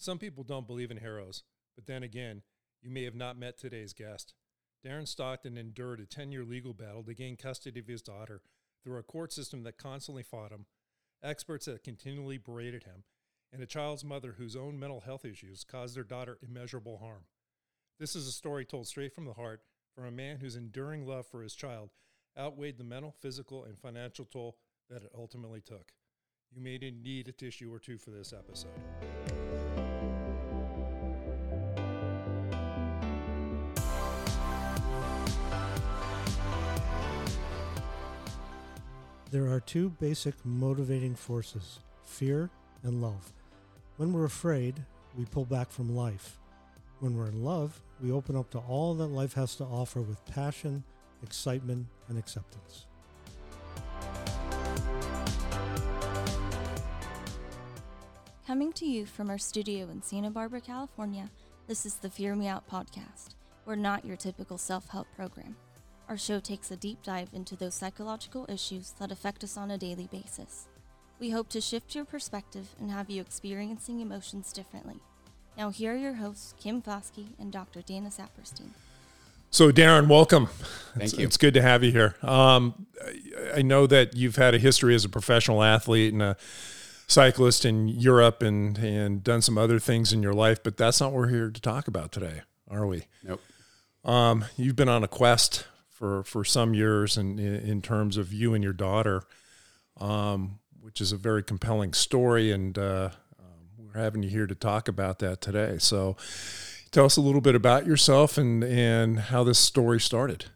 Some people don't believe in heroes, but then again, you may have not met today's guest. Derin Stockton endured a 10 year legal battle to gain custody of his daughter through a court system that constantly fought him, experts that continually berated him, and a child's mother whose own mental health issues caused their daughter immeasurable harm. This is a story told straight from the heart from a man whose enduring love for his child outweighed the mental, physical, and financial toll that it ultimately took. You may need a tissue or two for this episode. There are two basic motivating forces fear and love. When we're afraid, we pull back from life. When we're in love, we open up to all that life has to offer with passion, excitement, and acceptance. Coming to you from our studio in Santa Barbara, California, this is the Fear Me Out podcast. We're not your typical self help program. Our show takes a deep dive into those psychological issues that affect us on a daily basis. We hope to shift your perspective and have you experiencing emotions differently. Now, here are your hosts, Kim Foskey and Dr. Dana Saperstein. So, Derin, welcome. Thank it's, you. It's good to have you here. Um, I- I know that you've had a history as a professional athlete and a cyclist in Europe and, and done some other things in your life, but that's not what we're here to talk about today, are we? Nope. Um, you've been on a quest for, for some years in, in terms of you and your daughter, um, which is a very compelling story. And uh, um, we're having you here to talk about that today. So tell us a little bit about yourself and, and how this story started.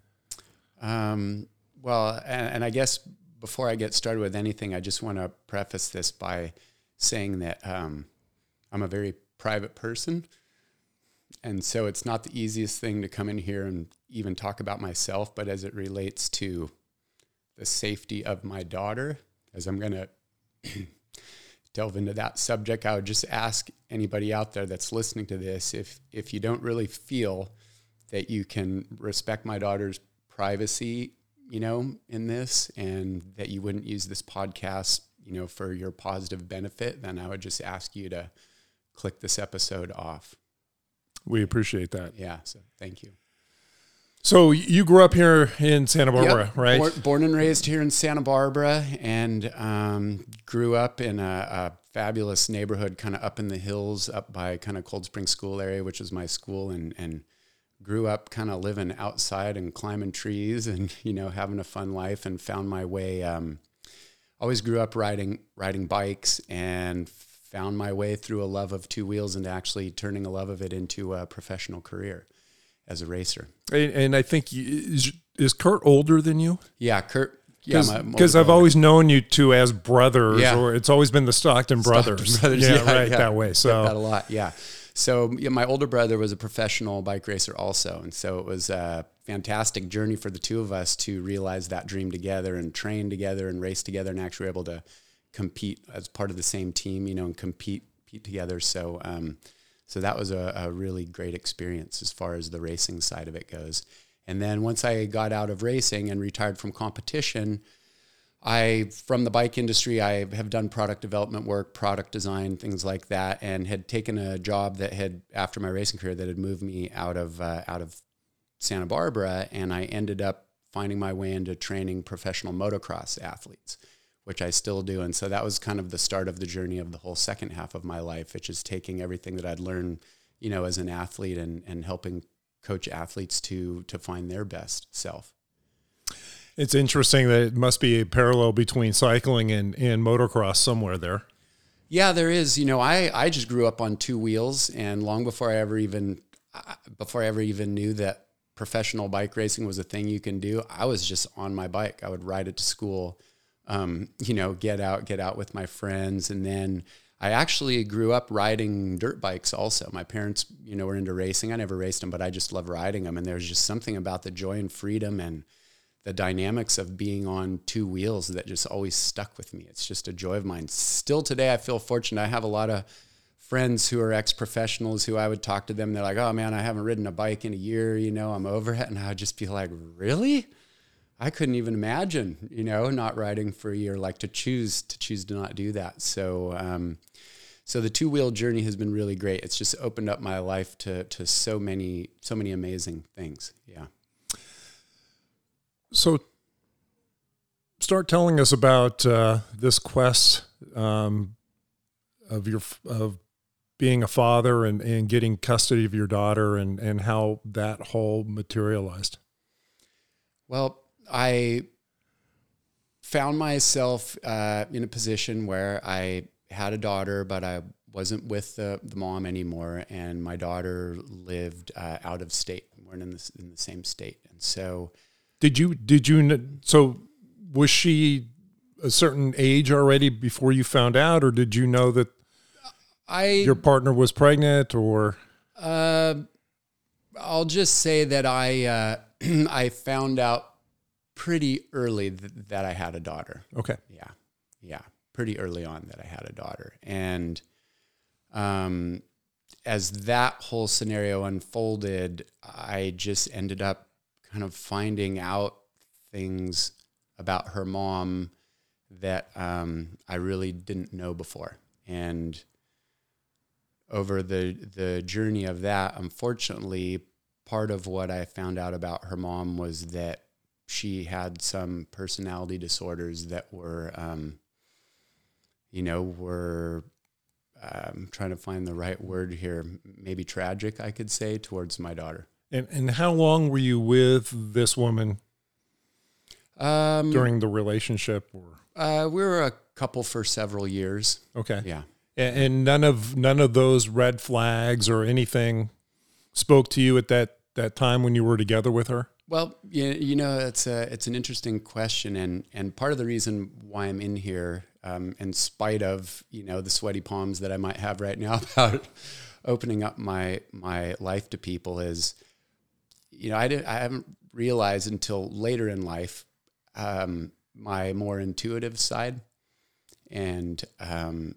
Um, well, and, and I guess before I get started with anything, I just want to preface this by saying that um, I'm a very private person. And so it's not the easiest thing to come in here and even talk about myself, but as it relates to the safety of my daughter, as I'm going to delve into that subject, I would just ask anybody out there that's listening to this if if you don't really feel that you can respect my daughter's privacy, you know, in this and that you wouldn't use this podcast, you know, for your positive benefit, then I would just ask you to click this episode off. We appreciate that. Yeah, so thank you. So you grew up here in Santa Barbara, Yep. right? Born, born and raised here in Santa Barbara, and um, grew up in a, a fabulous neighborhood, kind of up in the hills, up by kind of Cold Spring School area, which was my school, and and grew up kind of living outside and climbing trees, and you know having a fun life, and found my way. Um, always grew up riding riding bikes, and found my way through a love of two wheels, and actually turning a love of it into a professional career as a racer. And, and I think is, is Kurt older than you? Yeah, Kurt. Yeah, Because I've always known you two as brothers, Yeah. or it's always been the Stockton Stockton brothers. brothers, Yeah, yeah, right, yeah. that way. So that a lot, yeah. So yeah, my older brother was a professional bike racer also, and so it was a fantastic journey for the two of us to realize that dream together and train together and race together, and actually were able to compete as part of the same team, you know, and compete, compete together. So, um, so that was a, a really great experience as far as the racing side of it goes. And then once I got out of racing and retired from competition, I, from the bike industry, I have done product development work, product design, things like that, and had taken a job that had, after my racing career, that had moved me out of uh, out of Santa Barbara, and I ended up finding my way into training professional motocross athletes, which I still do. And so that was kind of the start of the journey of the whole second half of my life, which is taking everything that I'd learned, you know, as an athlete and and helping coach athletes to to find their best self. it's interesting that it must be a parallel between cycling and, and motocross somewhere there. Yeah, there is. You know, I I just grew up on two wheels, and long before I ever even before I ever even knew that professional bike racing was a thing you can do, I was just on my bike. I would ride it to school. Um, you know, get out, get out with my friends, and then I actually grew up riding dirt bikes. Also, my parents, you know, were into racing. I never raced them, but I just love riding them, and there's just something about the joy and freedom and the dynamics of being on two wheels that just always stuck with me. It's just a joy of mine. Still today, I feel fortunate. I have a lot of friends who are ex-professionals who I would talk to them. They're like, "Oh man, I haven't ridden a bike in a year. You know, I'm over it." And I would just be like, "Really?" I couldn't even imagine, you know, not riding for a year. Like to choose to choose to not do that. So, um, so the two wheel journey has been really great. It's just opened up my life to to so many so many amazing things. Yeah. So, start telling us about uh, this quest um, of your of being a father and, and getting custody of your daughter and, and how that whole materialized. Well, I found myself uh, in a position where I had a daughter, but I wasn't with the, the mom anymore, and my daughter lived uh, out of state. We weren't in the, in the same state, and so did you did you so was she a certain age already before you found out, or did you know that I your partner was pregnant, or? Uh, I'll just say that I uh, I found out pretty early th- that I had a daughter. Okay. Yeah, yeah, pretty early on that I had a daughter, and um, as that whole scenario unfolded, I just ended up kind of finding out things about her mom that um, I really didn't know before, and over the the journey of that, unfortunately, part of what I found out about her mom was that she had some personality disorders that were, um, you know, were um, trying to find the right word here, maybe tragic, I could say, towards my daughter. And and how long were you with this woman um, during the relationship? Or uh, we were a couple for several years. Okay. Yeah. And, and none of none of those red flags or anything spoke to you at that that time when you were together with her. Well, you, you know, it's a it's an interesting question, and and part of the reason why I'm in here, um, in spite of you know the sweaty palms that I might have right now about opening up my my life to people, is you know I didn't I haven't realized until later in life um, my more intuitive side, and um,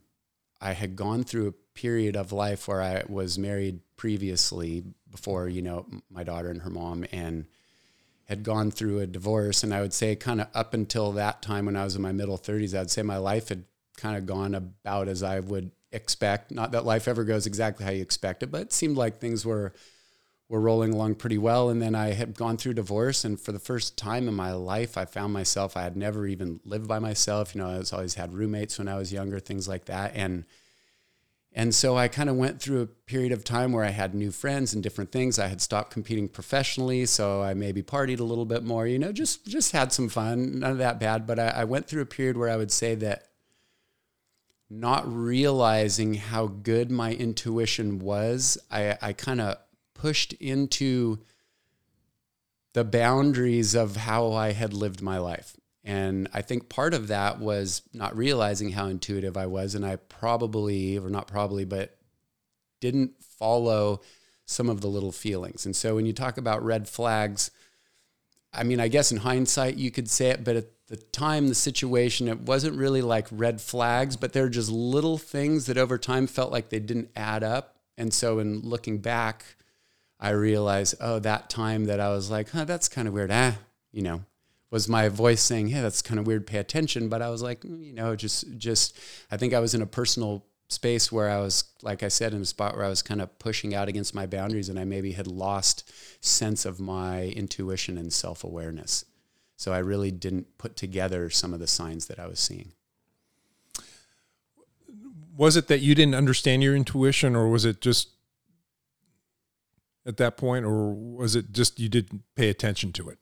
I had gone through a period of life where I was married previously before you know my daughter and her mom and had gone through a divorce and I would say kind of up until that time when I was in my middle 30s I'd say my life had kind of gone about as I would expect. Not that life ever goes exactly how you expect it but it seemed like things were were rolling along pretty well. And then I had gone through divorce and for the first time in my life I found myself I had never even lived by myself. You know I was always had roommates when I was younger things like that. And and so I kind of went through a period of time where I had new friends and different things. I had stopped competing professionally, so I maybe partied a little bit more. You know, just just had some fun, none of that bad. But I, I went through a period where I would say that not realizing how good my intuition was, I, I kind of pushed into the boundaries of how I had lived my life. And I think part of that was not realizing how intuitive I was. And I probably, or not probably, but didn't follow some of the little feelings. And so when you talk about red flags, I mean, I guess in hindsight you could say it, but at the time, the situation, it wasn't really like red flags, but they're just little things that over time felt like they didn't add up. And so in looking back, I realized, oh, that time that I was like, huh, that's kind of weird. Ah, you know, was my voice saying, "Hey, that's kind of weird. Pay attention." But I was like, mm, you know, just just I think I was in a personal space where I was, like I said, in a spot where I was kind of pushing out against my boundaries, and I maybe had lost sense of my intuition and self awareness. So I really didn't put together some of the signs that I was seeing. Was it that you didn't understand your intuition, or was it just at that point, or was it just you didn't pay attention to it?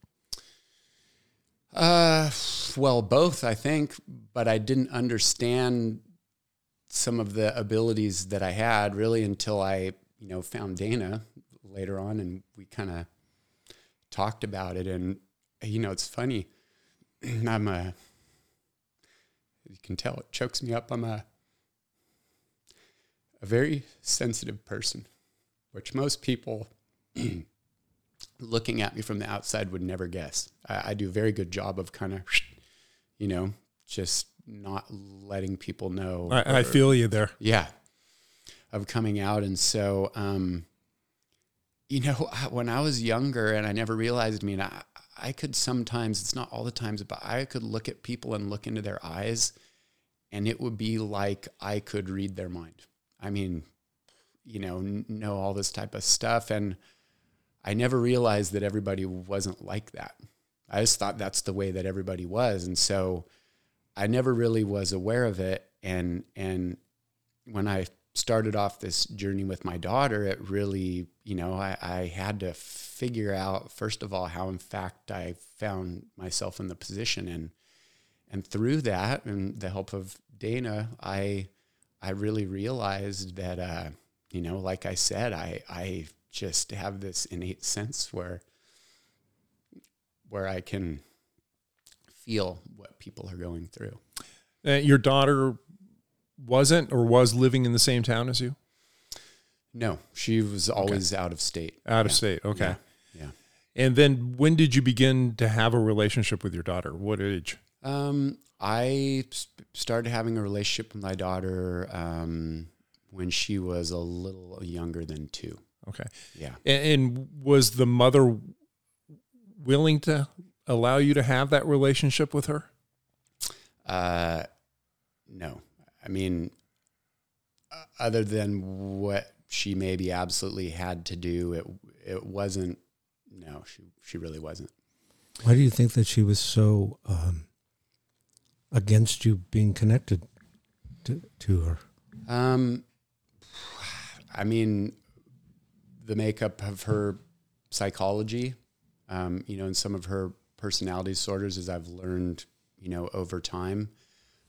Uh, well, both, I think, but I didn't understand some of the abilities that I had really until I, you know, found Dana later on and we kind of talked about it. And, you know, it's funny. I'm a, you can tell it chokes me up. I'm a, a very sensitive person, which most people looking at me from the outside would never guess. I, I do a very good job of kind of, you know, just not letting people know. I, or, I, feel you there. Yeah. Of coming out. And so, um, you know, when I was younger and I never realized, I mean, I, I could sometimes, it's not all the times, but I could look at people and look into their eyes and it would be like I could read their mind. I mean, you know, n- know all this type of stuff. And I never realized that everybody wasn't like that. I just thought that's the way that everybody was. And so I never really was aware of it. And, and when I started off this journey with my daughter, it really, you know, I, I had to figure out, first of all, how in fact I found myself in the position. And, and through that and the help of Dana, I, I really realized that, uh, you know, like I said, I, I just have this innate sense where, where I can feel what people are going through. Uh, your daughter wasn't or was living in the same town as you? No, she was always out of state. Out of state. Okay. Yeah. yeah. And then when did you begin to have a relationship with your daughter? What age? Um, I started having a relationship with my daughter um, when she was a little younger than two. Okay. Yeah. And, and was the mother willing to allow you to have that relationship with her? Uh, no, I mean, uh, other than what she maybe absolutely had to do, it it wasn't. No, she she really wasn't. Why do you think that she was so um, against you being connected to, to her? Um, I mean, the makeup of her psychology, um, you know, and some of her personality disorders, as I've learned, you know, over time,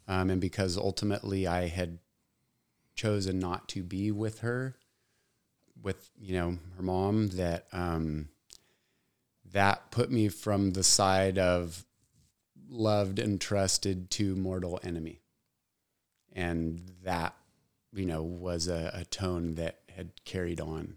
um, and because ultimately I had chosen not to be with her, with you know her mom, that um, that put me from the side of loved and trusted to mortal enemy, and that you know was a, a tone that had carried on.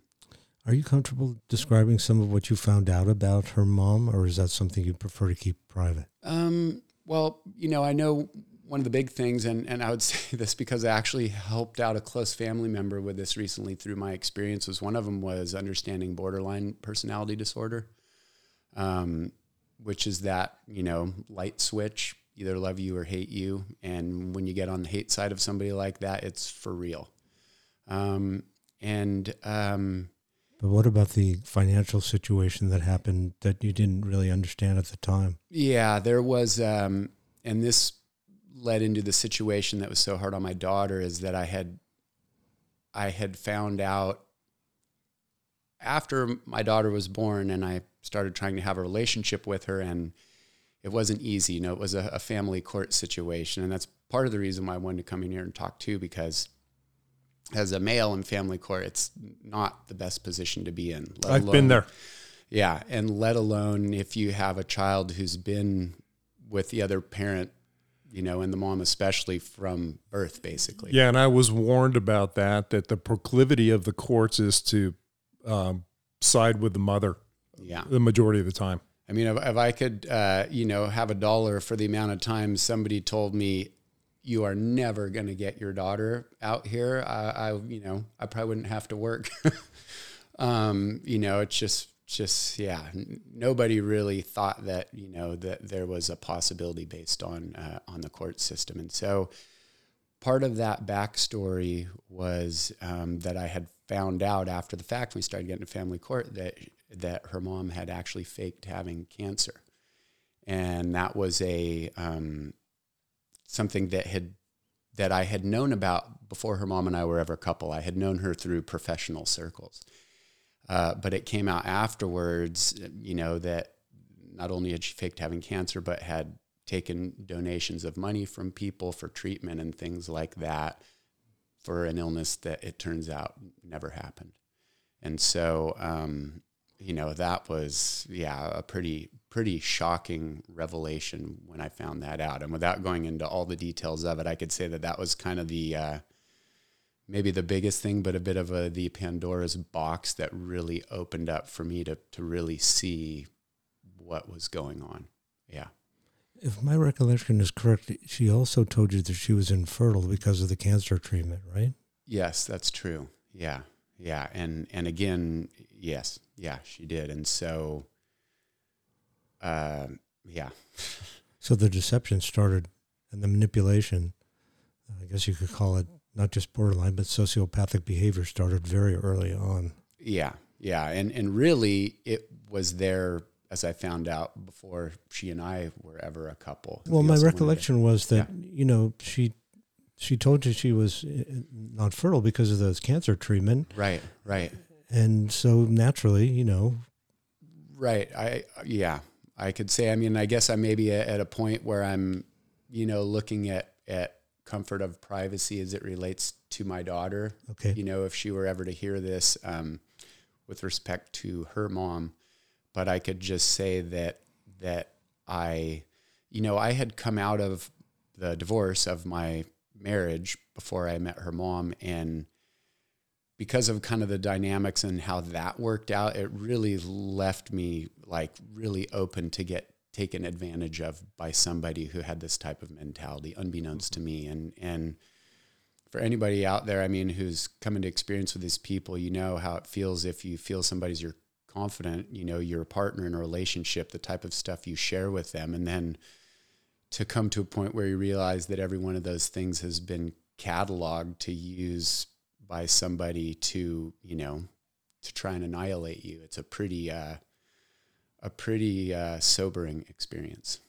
Are you comfortable describing some of what you found out about her mom, or is that something you prefer to keep private? Um, well, you know, I know one of the big things, and, and I would say this because I actually helped out a close family member with this recently through my experiences. One of them was understanding borderline personality disorder, um, which is that, you know, light switch, either love you or hate you. And when you get on the hate side of somebody like that, it's for real. Um, and, um, But what about the financial situation that happened that you didn't really understand at the time? Yeah, there was, um, and this led into the situation that was so hard on my daughter is that I had, I had found out after my daughter was born, and I started trying to have a relationship with her, and it wasn't easy. You know, it was a, a family court situation, and that's part of the reason why I wanted to come in here and talk too, because as a male in family court, it's not the best position to be in. let I've been alone- there. yeah, and let alone if you have a child who's been with the other parent, you know, and the mom especially from birth, basically. Yeah, and I was warned about that. That the proclivity of the courts is to um, side with the mother Yeah. the majority of the time. I mean, if, if I could, uh, you know, have a dollar for the amount of times somebody told me, "You are never going to get your daughter out here," I, I, you know, I probably wouldn't have to work. um, you know, it's just, just yeah. n- Nobody really thought that, you know, that there was a possibility based on uh, on the court system, and so part of that backstory was um, that I had found out after the fact we started getting to family court that that her mom had actually faked having cancer, and that was a um, something that had that I had known about before her mom and I were ever a couple. I had known her through professional circles, uh, but it came out afterwards, you know, that not only had she faked having cancer, but had taken donations of money from people for treatment and things like that for an illness that it turns out never happened. And so, um, you know, that was, yeah, a pretty, pretty shocking revelation when I found that out. And without going into all the details of it, I could say that that was kind of the, uh, maybe the biggest thing, but a bit of a, the Pandora's box that really opened up for me to, to really see what was going on. Yeah. If my recollection is correct, she also told you that she was infertile because of the cancer treatment, right? Yes, that's true. Yeah. Yeah. And and again, yes. Yeah, she did. And so uh, yeah. So the deception started and the manipulation, I guess you could call it not just borderline, but sociopathic behavior started very early on. Yeah, yeah, and and really, it was there as I found out before she and I were ever a couple. Well, my to- recollection was that you know she she told you she was uh, not fertile because of those cancer treatment, Right, right, and so naturally, you know, right. I yeah, I could say. I mean, I guess I may be at a point where I'm, you know, looking at at comfort of privacy as it relates to my daughter. okay, you know, if she were ever to hear this um, with respect to her mom. But I could just say that that I, you know, I had come out of the divorce of my marriage before I met her mom, and because of kind of the dynamics and how that worked out, it really left me like really open to get taken advantage of by somebody who had this type of mentality, unbeknownst to me, and and for anybody out there, I mean, who's come into experience with these people, you know how it feels if you feel somebody's your confident, you know, your partner in a relationship, the type of stuff you share with them, and then to come to a point where you realize that every one of those things has been cataloged to use by somebody to, you know, to try and annihilate you. It's a pretty, uh, a pretty uh, sobering experience,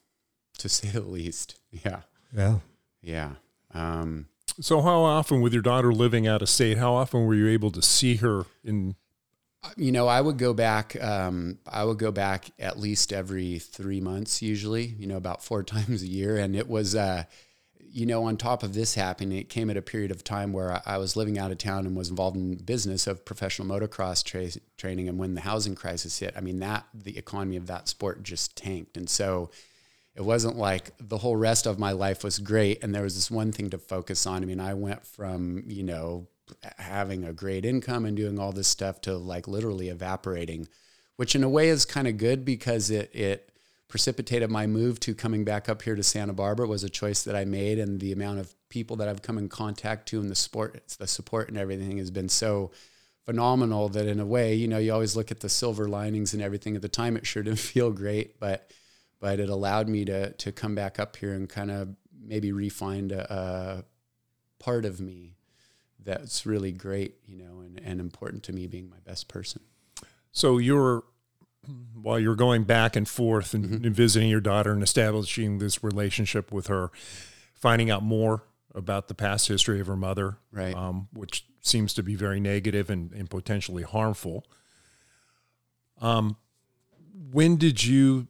to say the least. Yeah, yeah, yeah. Um, So, how often, with your daughter living out of state, how often were you able to see her in? you know, I would go back. Um, I would go back at least every three months, usually. You know, about four times a year, and it was, uh, you know, on top of this happening, it came at a period of time where I, was living out of town and was involved in business of professional motocross tra- training. And when the housing crisis hit, I mean, that the economy of that sport just tanked, and so it wasn't like the whole rest of my life was great and there was this one thing to focus on. I mean, I went from, you know, having a great income and doing all this stuff to like literally evaporating, which in a way is kind of good because it it precipitated my move to coming back up here to Santa Barbara was a choice that I made and the amount of people that I've come in contact to and the sport the support and everything has been so phenomenal that in a way, you know, you always look at the silver linings and everything. At the time it sure didn't feel great, but but it allowed me to to come back up here and kind of maybe refine a, a part of me that's really great, you know, and, and important to me being my best person. So, you're while you're going back and forth and, Mhm. and visiting your daughter and establishing this relationship with her, finding out more about the past history of her mother, Right. um, which seems to be very negative and, and potentially harmful. Um, when did you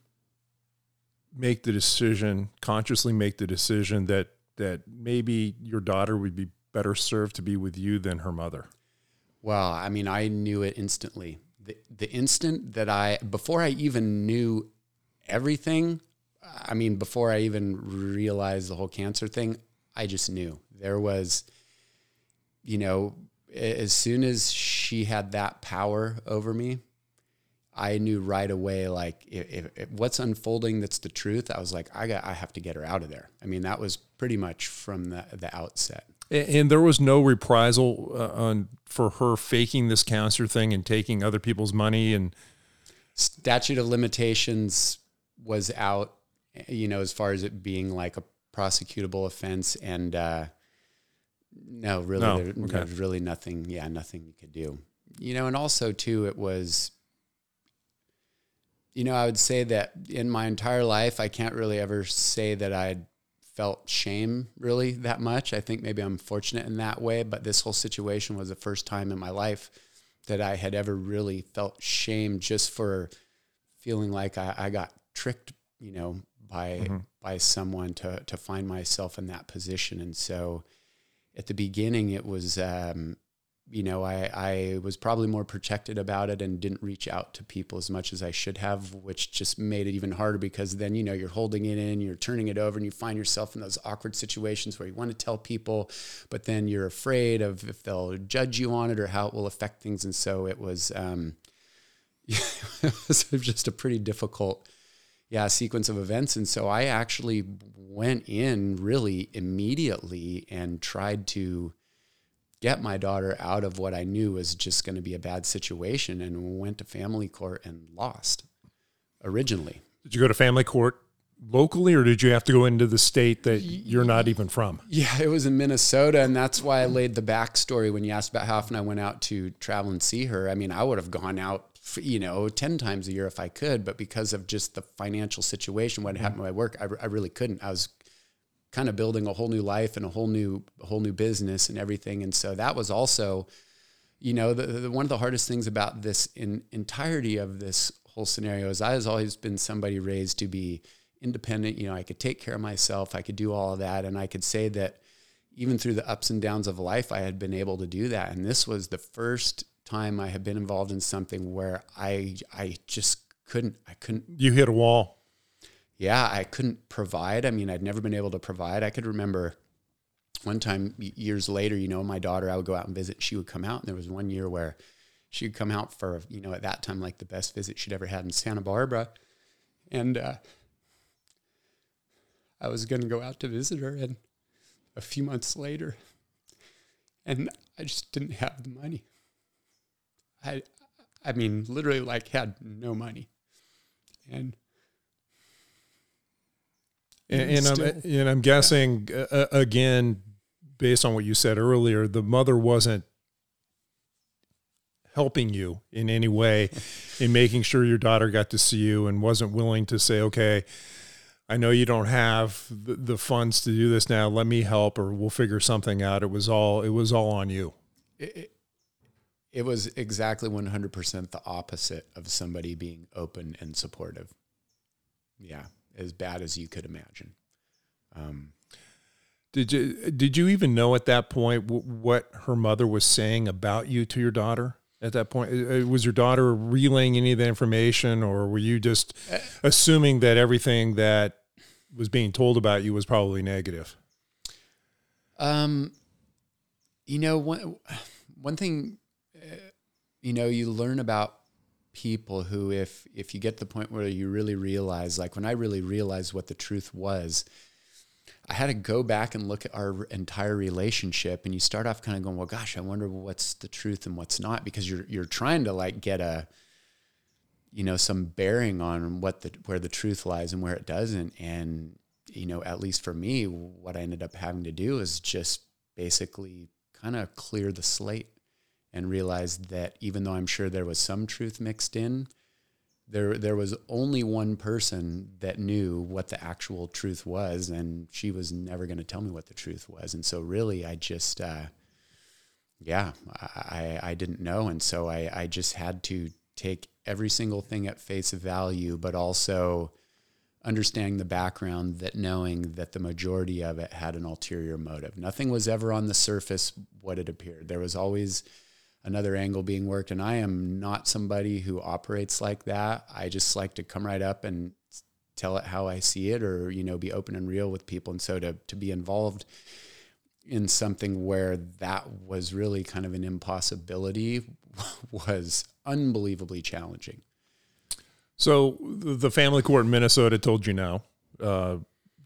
make the decision, consciously make the decision that that maybe your daughter would be better served to be with you than her mother? Well, I mean, I knew it instantly. The, the instant that I, before I even knew everything, I mean, before I even realized the whole cancer thing, I just knew there was, you know, as soon as she had that power over me, I knew right away, like, if, if, what's unfolding that's the truth, I was like, I got, I have to get her out of there. I mean, that was pretty much from the, the outset. And there was no reprisal uh, on for her faking this cancer thing and taking other people's money and statute of limitations was out, you know, as far as it being like a prosecutable offense. And uh, no, really, No, there, okay. there's really nothing. Yeah, nothing you could do. You know, and also too, it was. You know, I would say that in my entire life, I can't really ever say that I'd felt shame really that much. I think maybe I'm fortunate in that way, but this whole situation was the first time in my life that I had ever really felt shame just for feeling like I, I got tricked, you know, by Mhm. by someone to to find myself in that position. And so at the beginning it was um, you know, I, I was probably more protected about it and didn't reach out to people as much as I should have, which just made it even harder because then, you know, you're holding it in, you're turning it over, and you find yourself in those awkward situations where you want to tell people, but then you're afraid of if they'll judge you on it or how it will affect things. And so it was, um, it was just a pretty difficult, yeah, sequence of events. And so I actually went in really immediately and tried to get my daughter out of what I knew was just going to be a bad situation and went to family court and lost originally. did you go to family court locally, or did you have to go into the state that you're not even from? Yeah, it was in Minnesota, and that's why I laid the backstory when you asked about how often I went out to travel and see her. I mean, I would have gone out, you know, ten times a year if I could, but because of just the financial situation, what happened mm-hmm. to my work, I, I really couldn't. I was kind of building a whole new life and a whole new, whole new business and everything, and so that was also, you know, the, the one of the hardest things about this in entirety of this whole scenario is I has always been somebody raised to be independent. You know, I could take care of myself. I could do all of that. And I could say that even through the ups and downs of life, I had been able to do that. And this was the first time I had been involved in something where I, I just couldn't, I couldn't. You hit a wall. Yeah, I couldn't provide. I mean, I'd never been able to provide. I could remember one time years later, you know, my daughter, I would go out and visit. She would come out, and there was one year where she would come out for, you know, at that time, like the best visit she'd ever had in Santa Barbara. And uh, I was going to go out to visit her, and a few months later, and I just didn't have the money. I, I mean, literally, like had no money, and and, and I'm and I'm guessing yeah. uh, again, based on what you said earlier, the mother wasn't helping you in any way in making sure your daughter got to see you and wasn't willing to say, okay, I know you don't have the, the funds to do this now. Let me help, or we'll figure something out. It was all it was all on you. It, it, it was exactly one hundred percent the opposite of somebody being open and supportive. Yeah, as bad as you could imagine. Um, did you did you even know at that point what her mother was saying about you to your daughter? At that point, was your daughter relaying any of the information, or were you just uh, assuming that everything that was being told about you was probably negative? Um, you know, one one thing, uh, you know, you learn about people who, if if you get to the point where you really realize, like when I really realized what the truth was, I had to go back and look at our entire relationship, and you start off kind of going, "Well, gosh, I wonder what's the truth and what's not," because you're you're trying to like get a you know some bearing on what the where the truth lies and where it doesn't and you know at least for me what i ended up having to do is just basically kind of clear the slate and realized that even though i'm sure there was some truth mixed in there there was only one person that knew what the actual truth was and she was never going to tell me what the truth was and so really i just uh, yeah I, I didn't know and so I, I just had to take every single thing at face value, but also understanding the background that knowing that the majority of it had an ulterior motive. Nothing was ever on the surface what it appeared. There was always another angle being worked. And I am not somebody who operates like that. I just like to come right up and tell it how I see it or, you know, be open and real with people. And so to, to be involved in something where that was really kind of an impossibility was unbelievably challenging. So the family court in Minnesota told you no uh,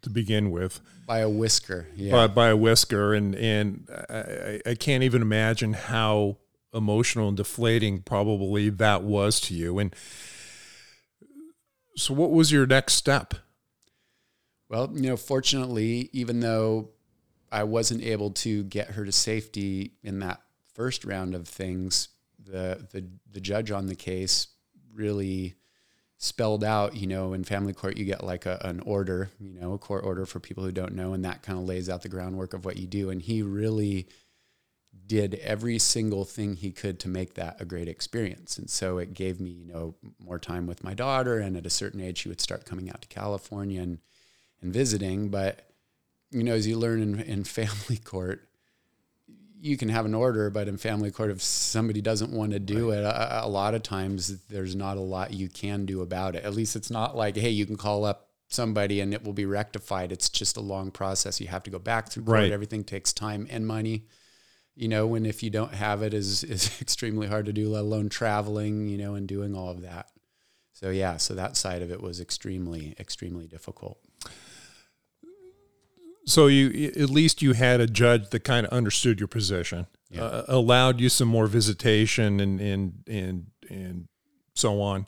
to begin with by a whisker, yeah, by, by a whisker, and and I, I can't even imagine how emotional and deflating probably that was to you. And so, what was your next step? Well, you know, fortunately, even though I wasn't able to get her to safety in that first round of things, the the the judge on the case really spelled out, you know, in family court you get like a, an order, you know, a court order for people who don't know, and that kind of lays out the groundwork of what you do. And he really did every single thing he could to make that a great experience. And so it gave me, you know, more time with my daughter. And at a certain age, she would start coming out to California and, and visiting. But, you know, as you learn in, in family court, you can have an order, but in family court, if somebody doesn't want to do right. it, a, a, lot of times there's not a lot you can do about it. At least it's not like, hey, you can call up somebody and it will be rectified. It's just a long process. You have to go back through court. Right. Everything takes time and money. You know, when if you don't have it is is extremely hard to do, let alone traveling, you know, and doing all of that. So yeah, so that side of it was extremely, extremely difficult. So you at least you had a judge that kind of understood your position, yeah. uh, allowed you some more visitation and and and and so on.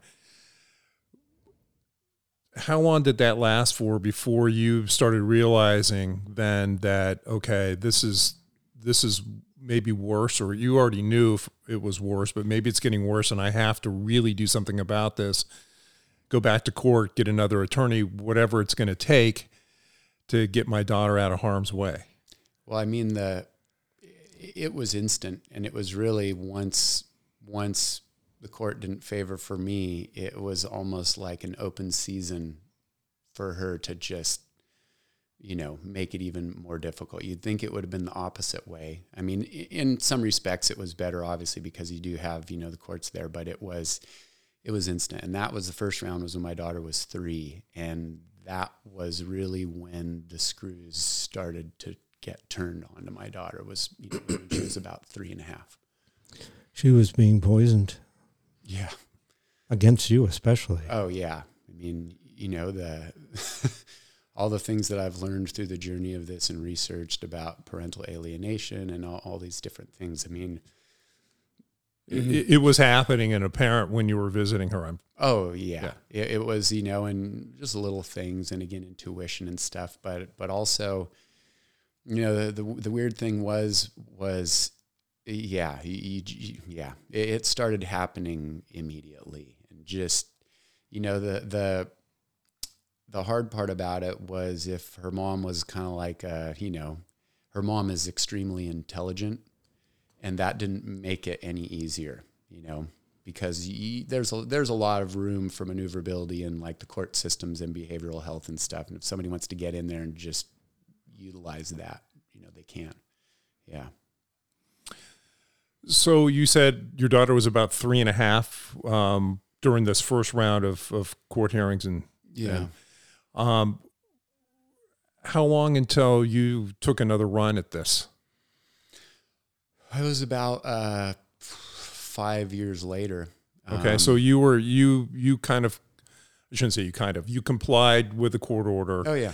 how long did that last for before you started realizing then that okay, this is this is maybe worse, or you already knew it was worse, but maybe it's getting worse, and I have to really do something about this. Go back to court, get another attorney, whatever it's going to take to get my daughter out of harm's way. Well, I mean the it was instant, and it was really once once the court didn't favor for me, it was almost like an open season for her to just you know make it even more difficult. You'd think it would have been the opposite way. I mean in some respects it was better obviously because you do have you know the courts there but it was it was instant. And that was the first round was when my daughter was three and that was really when the screws started to get turned on to my daughter was you know when she was about three and a half. She was being poisoned. Yeah. Against you, especially. Oh yeah. I mean, you know, the all the things that I've learned through the journey of this and researched about parental alienation and all, all these different things. I mean, It, mm-hmm. it was happening and apparent when you were visiting her. I'm, oh yeah, Yeah. It, it was, you know, and just little things and again, intuition and stuff, but, but also, you know, the, the, the weird thing was, was yeah, you, you, yeah, it, it started happening immediately and just, you know, the, the, the hard part about it was if her mom was kind of like, uh, you know, her mom is extremely intelligent, and that didn't make it any easier, you know, because y there's a, there's a lot of room for maneuverability in like the court systems and behavioral health and stuff. And if somebody wants to get in there and just utilize that, you know, they can. Yeah. so you said your daughter was about three and a half um, during this first round of, of court hearings and Yeah. Um, how long until you took another run at this? It was about uh, five years later. Okay, Um, so you were you you kind of I shouldn't say you kind of you complied with the court order, oh yeah,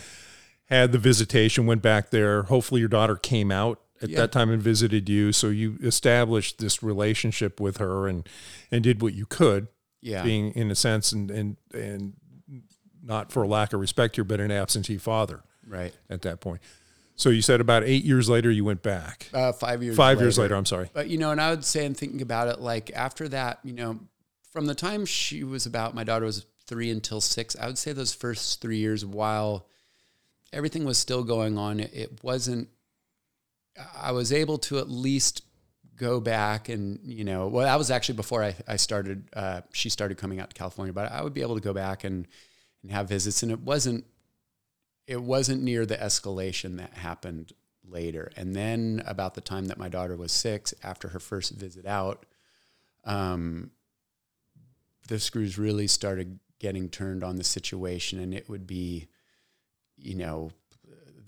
had the visitation, went back there. Hopefully, your daughter came out at Yeah. that time and visited you, so you established this relationship with her and and did what you could, yeah, being in a sense and and and not for lack of respect here, but an absentee father right. at that point. So you said about eight years later you went back. Uh, five years. Five years later, I'm sorry. But you know, and I would say, and thinking about it, like after that, you know, from the time she was about, my daughter was three until six. I would say those first three years, while everything was still going on, it, it wasn't. I was able to at least go back and you know, well, that was actually before I, I started. Uh, she started coming out to California, but I would be able to go back and and have visits, and it wasn't. It wasn't near the escalation that happened later. And then about the time that my daughter was six, after her first visit out, um, the screws really started getting turned on the situation, and it would be, you know,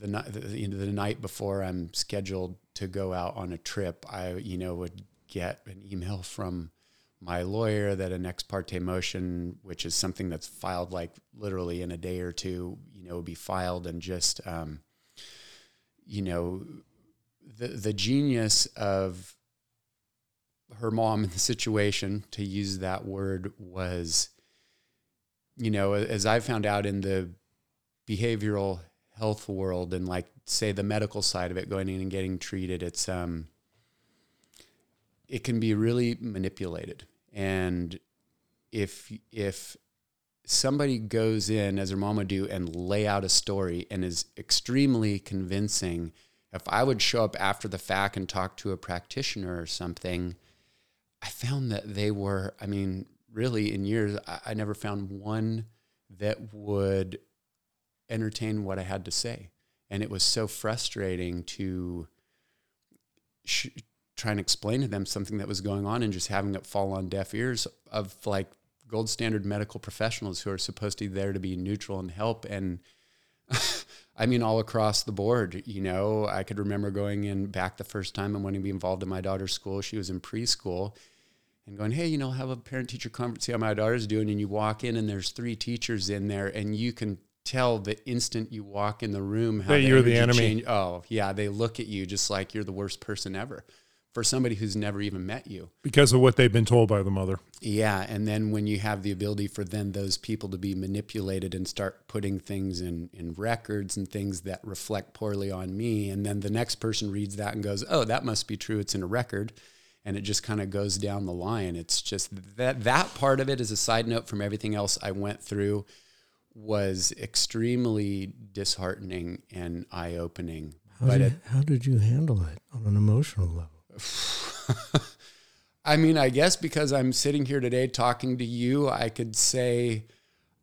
the night you know, the night before I'm scheduled to go out on a trip, I you know would get an email from my lawyer that an ex parte motion, which is something that's filed like literally in a day or two, you know, be filed and just, um, you know, the the genius of her mom in the situation, to use that word, was, you know, as I found out in the behavioral health world and like say the medical side of it, going in and getting treated, it's um, it can be really manipulated, and if if somebody goes in as mom would do and lay out a story and is extremely convincing if i would show up after the fact and talk to a practitioner or something i found that they were i mean really in years i, I never found one that would entertain what i had to say. And it was so frustrating to sh- try and explain to them something that was going on and just having it fall on deaf ears of like gold standard medical professionals who are supposed to be there to be neutral and help and I mean all across the board, you know, I could remember going in back the first time and wanting to be involved in my daughter's school. She was in preschool and going, Hey, you know, have a parent teacher conference, see how my daughter's doing. And you walk in and there's three teachers in there and you can tell the instant you walk in the room how That you're the enemy. change- Oh yeah. They look at you just like you're the worst person ever for somebody who's never even met you. Because of what they've been told by the mother. Yeah, and then when you have the ability for then those people to be manipulated and start putting things in in records and things that reflect poorly on me, and then the next person reads that and goes, "Oh, that must be true. It's in a record." And it just kind of goes down the line. It's just that that part of it is a side note from everything else I went through was extremely disheartening and eye opening. How, But did, it, how did you handle it on an emotional level? I mean, I guess because I'm sitting here today talking to you, I could say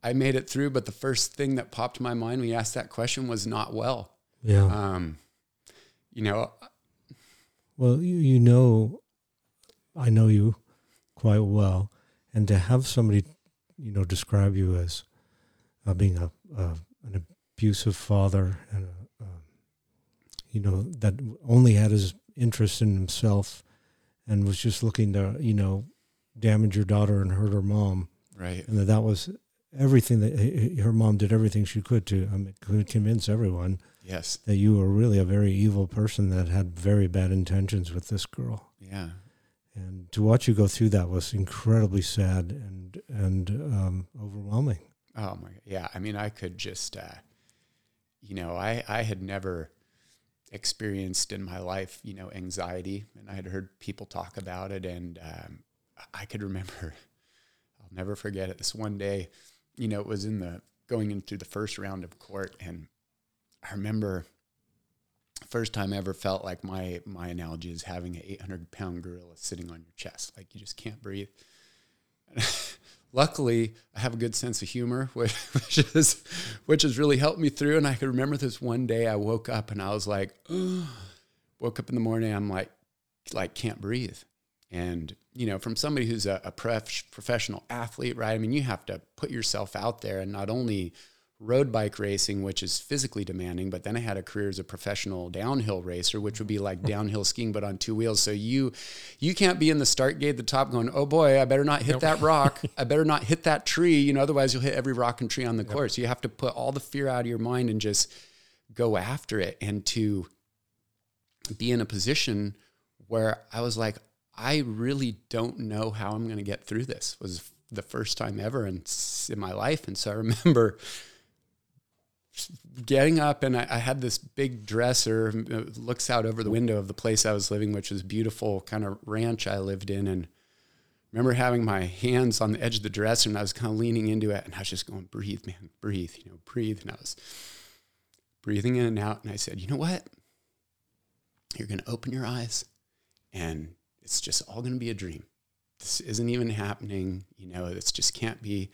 I made it through. But the first thing that popped my mind when you asked that question was not well. Yeah. Um, you know, Well, you, you know, I know you quite well, and to have somebody, you know, describe you as uh, being a, an abusive father and a, um, you know that only had his interest in himself and was just looking to you know damage your daughter and hurt her mom, right? and that that was everything that her mom did everything she could to I mean, could convince everyone Yes. that you were really a very evil person that had very bad intentions with this girl. Yeah. And to watch you go through that was incredibly sad and and um, overwhelming. Oh my. Yeah. I mean, I could just, uh, you know, I I had never experienced in my life, you know, anxiety, and I had heard people talk about it, and um, I could remember. I'll never forget it. This one day, you know, it was in the going into the first round of court, and I remember first time I ever felt like my my analogy is having an 800 pound gorilla sitting on your chest, like you just can't breathe. Luckily, I have a good sense of humor, which, which is which has really helped me through. And I can remember this one day I woke up and I was like, woke up in the morning, I'm like, like can't breathe. And you know, from somebody who's a, a prof- professional athlete, right? I mean, you have to put yourself out there and not only road bike racing, which is physically demanding, but then I had a career as a professional downhill racer, which would be like hmm. downhill skiing, but on two wheels. So you, you can't be in the start gate at the top going, oh boy, I better not hit that rock. I better not hit that tree. You know, otherwise you'll hit every rock and tree on the course. You have to put all the fear out of your mind and just go after it. And to be in a position where I was like, I really don't know how I'm going to get through this. Was the first time ever in, in my life. And so I remember getting up and I, I, had this big dresser it looks out over the window of the place I was living, which was beautiful kind of ranch I lived in. And remember having my hands on the edge of the dresser and I was kind of leaning into it and I was just going, breathe, man, breathe, you know, breathe. And I was breathing in and out. And I said, you know what? You're going to open your eyes and it's just all going to be a dream. This isn't even happening. You know, this just can't be.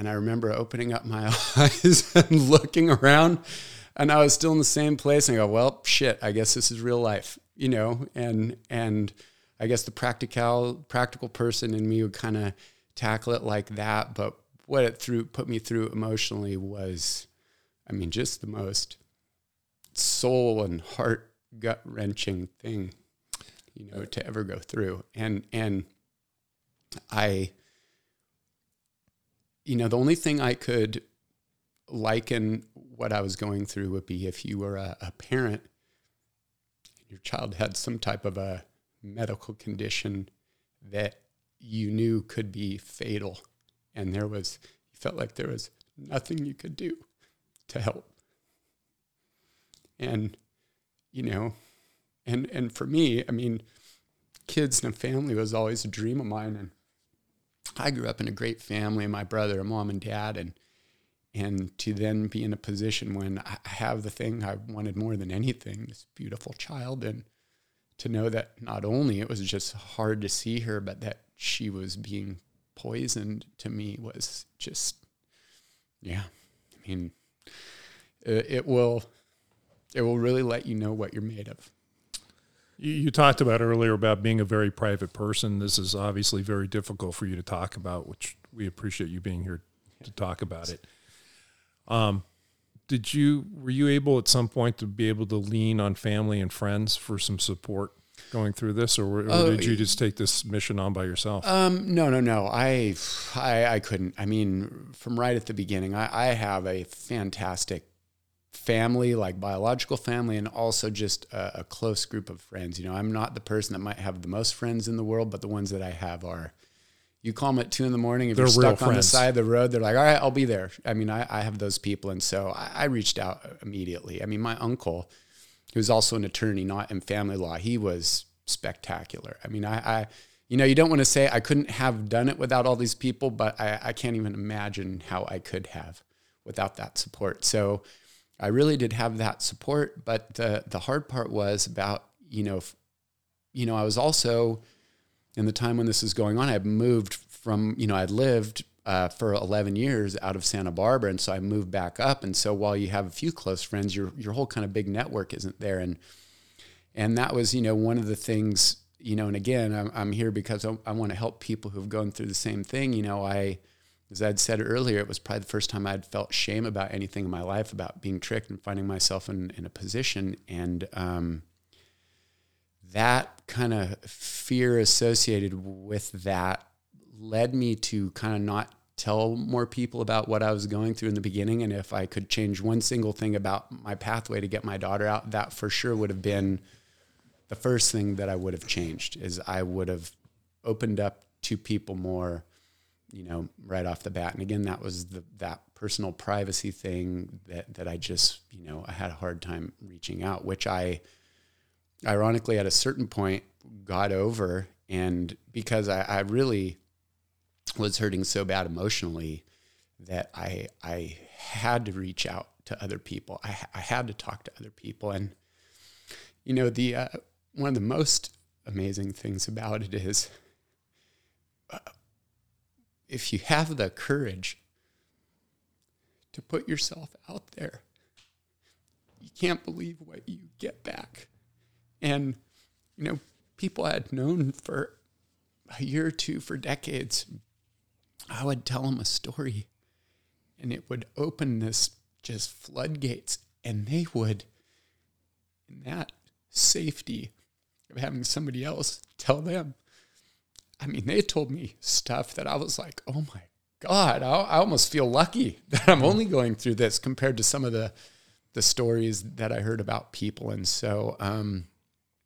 And I remember opening up my eyes and looking around, and I was still in the same place. And I go, well, shit, I guess this is real life, you know. And and I guess the practical practical person in me would kind of tackle it like that. But what it threw put me through emotionally was, I mean, just the most soul and heart gut wrenching thing, you know, to ever go through. And and I you know, the only thing I could liken what I was going through would be if you were a, a parent your child had some type of a medical condition that you knew could be fatal. And there was, you felt like there was nothing you could do to help. And, you know, and, and for me, I mean, kids and a family was always a dream of mine. And I grew up in a great family, my brother, mom and dad, and and to then be in a position when I have the thing I wanted more than anything, this beautiful child, and to know that not only it was just hard to see her, but that she was being poisoned to me was just, yeah. I mean, it, it will, it will really let you know what you're made of. You, you talked about earlier about being a very private person. This is obviously very difficult for you to talk about, which we appreciate you being here to talk about it. Um, did you were you able at some point to be able to lean on family and friends for some support going through this, or, or Oh, did you just take this mission on by yourself? Um, no, no, no. I, I, I couldn't. I mean, from right at the beginning, I, I have a fantastic family, like biological family, and also just a, a, close group of friends. You know, I'm not the person that might have the most friends in the world, but the ones that I have are. You call them at two in the morning. If they're you're stuck on the side of the road, they're like, "All right, I'll be there." I mean, I, I have those people, and so I, I reached out immediately. I mean, my uncle, who's also an attorney, not in family law, he was spectacular. I mean, I, I you know, you don't want to say I couldn't have done it without all these people, but I, I can't even imagine how I could have without that support. So I really did have that support, but the the hard part was about you know, f- you know, I was also in the time when this was going on. I had moved from you know I'd lived uh, for 11 years out of Santa Barbara, and so I moved back up. And so while you have a few close friends, your your whole kind of big network isn't there, and and that was you know one of the things you know. And again, I'm I'm here because I, I want to help people who've gone through the same thing. You know, I as I'd said earlier, it was probably the first time I'd felt shame about anything in my life, about being tricked and finding myself in, in a position. And um, that kind of fear associated with that led me to kind of not tell more people about what I was going through in the beginning. And if I could change one single thing about my pathway to get my daughter out, that for sure would have been the first thing that I would have changed is I would have opened up to people more you know, right off the bat. And again, that was the, that personal privacy thing that, that I just, you know, I had a hard time reaching out, which I ironically at a certain point got over. And because I, I really was hurting so bad emotionally that I, I had to reach out to other people. I, I had to talk to other people. And, you know, the, uh, one of the most amazing things about it is, uh, if you have the courage to put yourself out there, you can't believe what you get back. And, you know, people I had known for a year or two, for decades, I would tell them a story and it would open this just floodgates and they would, in that safety of having somebody else tell them, I mean, they told me stuff that I was like, oh my God, I, I almost feel lucky that I'm only going through this compared to some of the the stories that I heard about people. And so, um,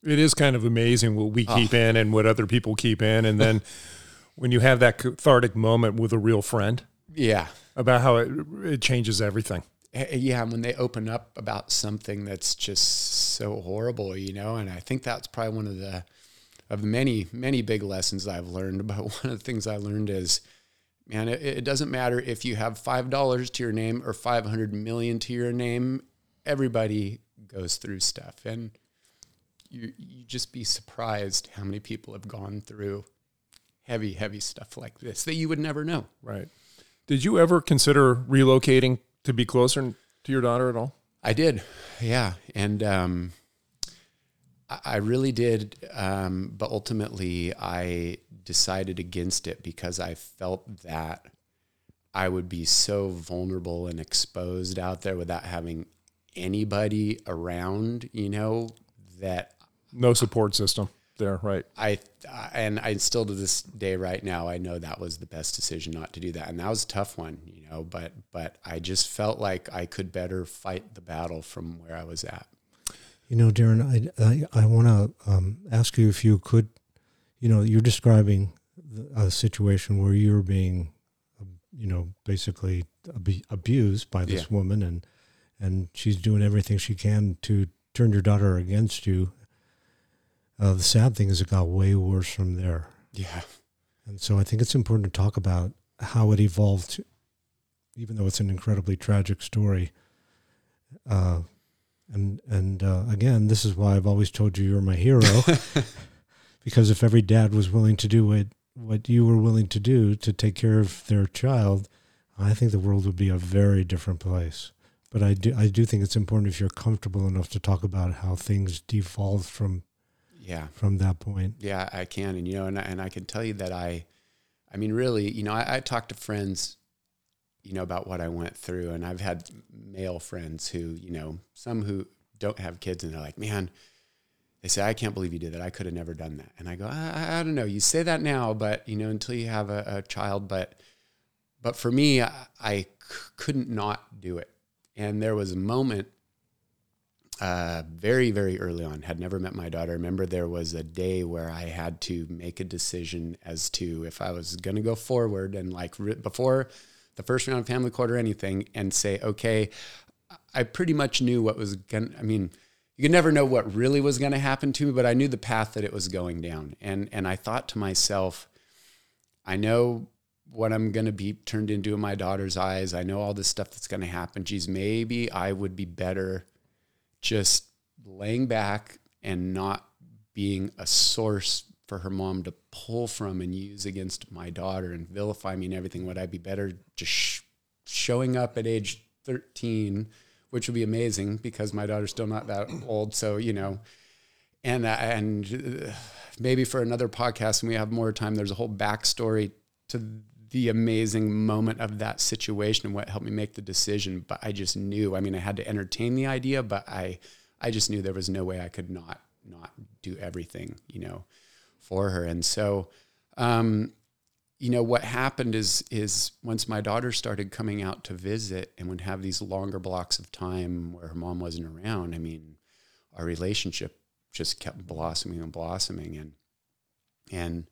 it is kind of amazing what we keep oh. in and what other people keep in. And then when you have that cathartic moment with a real friend, yeah, about how it, it changes everything. Eh, eh, yeah, and when they open up about something that's just so horrible, you know, and I think that's probably one of the of the many, many big lessons I've learned. But one of the things I learned is, man, it, it doesn't matter if you have five dollars to your name or five hundred million to your name. Everybody goes through stuff, and you you just be surprised how many people have gone through heavy, heavy stuff like this that you would never know. Right. Did you ever consider relocating to be closer to your daughter at all? I did. Yeah, and um, I really did, um, but ultimately I decided against it because I felt that I would be so vulnerable and exposed out there without having anybody around, you know, that no support system there, right? I and I still to this day right now I know that was the best decision not to do that, and that was a tough one, you know. But but I just felt like I could better fight the battle from where I was at. You know, Derin, I, I, I want to um, ask you if you could, you know, you're describing a situation where you're being, you know, basically ab- abused by this yeah. woman and, and she's doing everything she can to turn your daughter against you. Uh, the sad thing is it got way worse from there. Yeah. And so I think it's important to talk about how it evolved, even though it's an incredibly tragic story. Uh, and and uh, again, this is why I've always told you you're my hero, because if every dad was willing to do what what you were willing to do to take care of their child, I think the world would be a very different place. But I do I do think it's important if you're comfortable enough to talk about how things devolved from yeah from that point. Yeah, I can, and you know, and I, and I can tell you that I, I mean, really, you know, I, I talk to friends you know, about what I went through. And I've had male friends who, you know, some who don't have kids and they're like, man, they say, I can't believe you did that. I could have never done that. And I go, I, I don't know. You say that now, but, you know, until you have a, a child. But, but for me, I, I c- couldn't not do it. And there was a moment uh, very, very early on, had never met my daughter. Remember there was a day where I had to make a decision as to if I was going to go forward and like re- before the first round of family court or anything and say, okay, I pretty much knew what was going to, I mean, you could never know what really was going to happen to me, but I knew the path that it was going down. And, and I thought to myself, I know what I'm going to be turned into in my daughter's eyes. I know all this stuff that's going to happen. Geez, maybe I would be better just laying back and not being a source for her mom to pull from and use against my daughter and vilify me and everything. Would I be better just sh- showing up at age 13, which would be amazing because my daughter's still not that old. So, you know, and, uh, and uh, maybe for another podcast when we have more time, there's a whole backstory to the amazing moment of that situation and what helped me make the decision. But I just knew, I mean, I had to entertain the idea, but I, I just knew there was no way I could not, not do everything, you know, for her. And so, um, you know, what happened is, is once my daughter started coming out to visit and would have these longer blocks of time where her mom wasn't around, I mean, our relationship just kept blossoming and blossoming. And, and,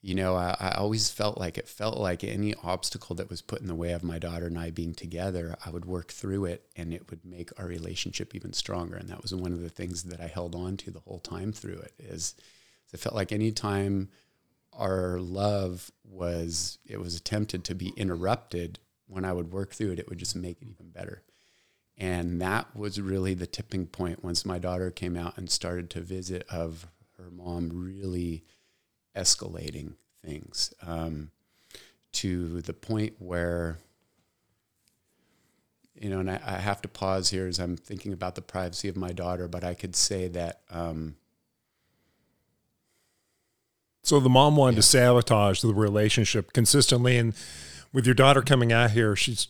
you know, I, I, always felt like it felt like any obstacle that was put in the way of my daughter and I being together, I would work through it and it would make our relationship even stronger. And that was one of the things that I held on to the whole time through it is it felt like anytime our love was, it was attempted to be interrupted, when I would work through it, it would just make it even better. And that was really the tipping point once my daughter came out and started to visit of her mom really escalating things um, to the point where you know, and I, I, have to pause here as I'm thinking about the privacy of my daughter, but I could say that. Um, so the mom wanted yeah. to sabotage the relationship consistently, and with your daughter coming out here, she's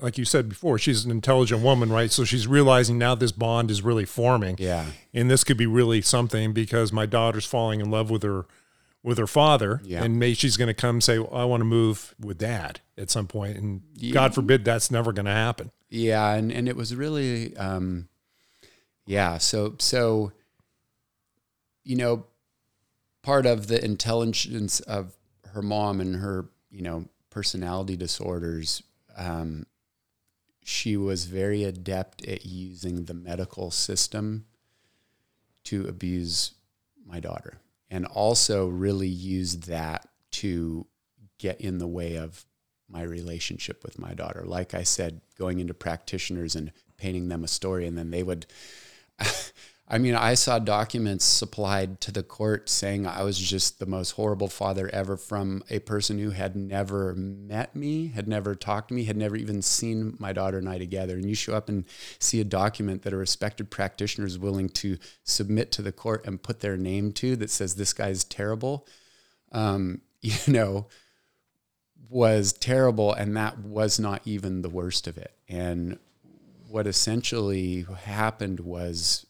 like you said before, she's an intelligent woman, right? So she's realizing now this bond is really forming. Yeah, and this could be really something because my daughter's falling in love with her with her father, yeah. and maybe she's going to come say, well, "I want to move with dad" at some point, and yeah. God forbid that's never going to happen. Yeah, and and it was really, um, yeah. So so, you know, part of the intelligence of her mom and her, you know, personality disorders. Um, she was very adept at using the medical system to abuse my daughter and also really used that to get in the way of my relationship with my daughter. Like I said, going into practitioners and painting them a story, and then they would I mean, I saw documents supplied to the court saying I was just the most horrible father ever from a person who had never met me, had never talked to me, had never even seen my daughter and I together. And you show up and see a document that a respected practitioner is willing to submit to the court and put their name to that says this guy's terrible, um, you know, was terrible. And that was not even the worst of it. And what essentially happened was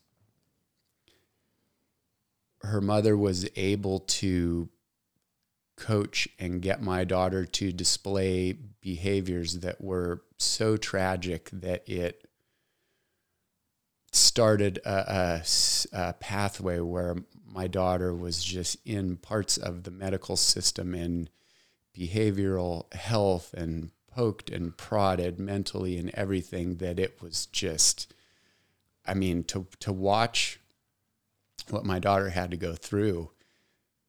her mother was able to coach and get my daughter to display behaviors that were so tragic that it started a, a, a, pathway where my daughter was just in parts of the medical system in behavioral health and poked and prodded mentally and everything that it was just i mean to to watch what my daughter had to go through,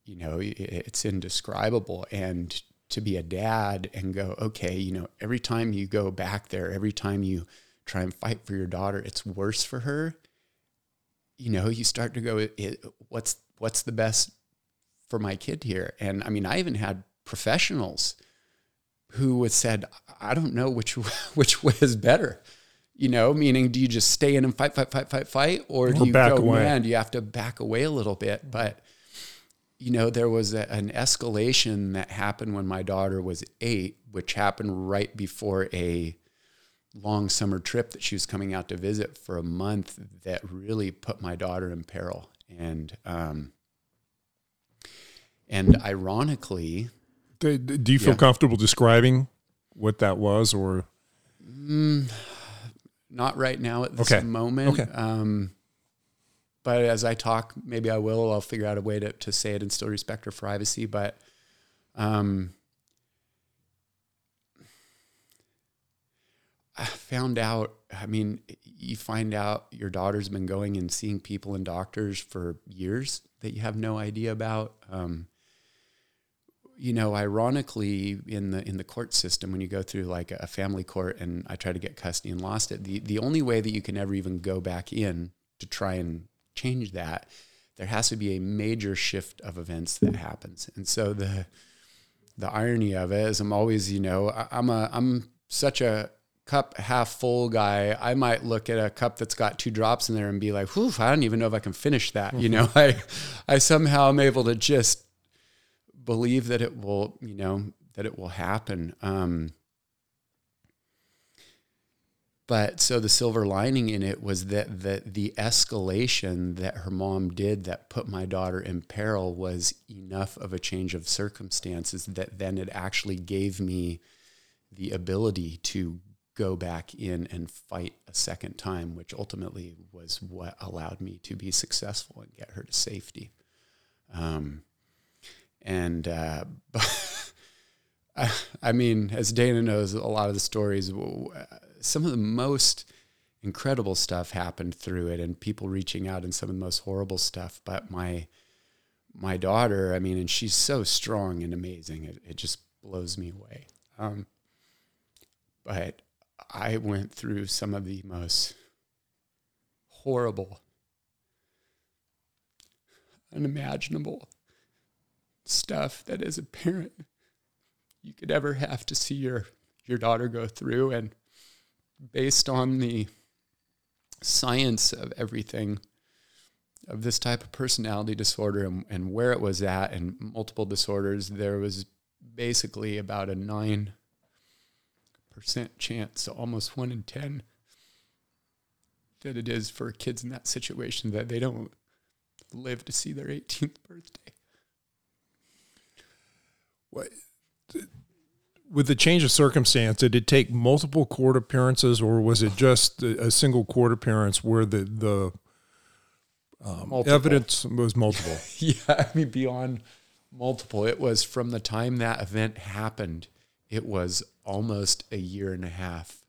you know, it's indescribable. And to be a dad and go, okay, you know, every time you go back there, every time you try and fight for your daughter, it's worse for her. You know, you start to go, what's what's the best for my kid here? And I mean, I even had professionals who said, I don't know which which way is better you know, meaning do you just stay in and fight, fight, fight, fight, fight, or do or you go, away. man, do you have to back away a little bit? But, you know, there was a, an escalation that happened when my daughter was eight, which happened right before a long summer trip that she was coming out to visit for a month that really put my daughter in peril. And, um, and ironically, do, do you feel yeah. comfortable describing what that was or? Mm, not right now at this Okay. moment. Okay. Um, but as I talk, maybe I will. I'll figure out a way to, to say it and still respect her privacy. But um, I found out. I mean, you find out your daughter's been going and seeing people and doctors for years that you have no idea about. Um, you know, ironically, in the in the court system, when you go through like a family court, and I tried to get custody and lost it, the the only way that you can ever even go back in to try and change that, there has to be a major shift of events that happens, and so the the irony of it is, I'm always, you know, I, I'm a I'm such a cup half full guy. I might look at a cup that's got two drops in there and be like, "Whew, I don't even know if I can finish that." You know, mm-hmm. I I somehow am able to just believe that it will, you know, that it will happen. Um, but so the silver lining in it was that the, the escalation that her mom did that put my daughter in peril was enough of a change of circumstances that then it actually gave me the ability to go back in and fight a second time, which ultimately was what allowed me to be successful and get her to safety. Um, and uh, I, mean, as Dana knows, a lot of the stories, some of the most incredible stuff happened through it, and people reaching out, and some of the most horrible stuff. But my my daughter, I mean, and she's so strong and amazing. It, it just blows me away. Um, but I went through some of the most horrible, unimaginable stuff that as a parent you could ever have to see your your daughter go through and based on the science of everything of this type of personality disorder and, and where it was at and multiple disorders there was basically about a 9% chance so almost 1 in 10 that it is for kids in that situation that they don't live to see their 18th birthday with the change of circumstance, did it take multiple court appearances, or was it just a, a single court appearance where the the um, evidence was multiple? yeah, I mean, beyond multiple, it was from the time that event happened, it was almost a year and a half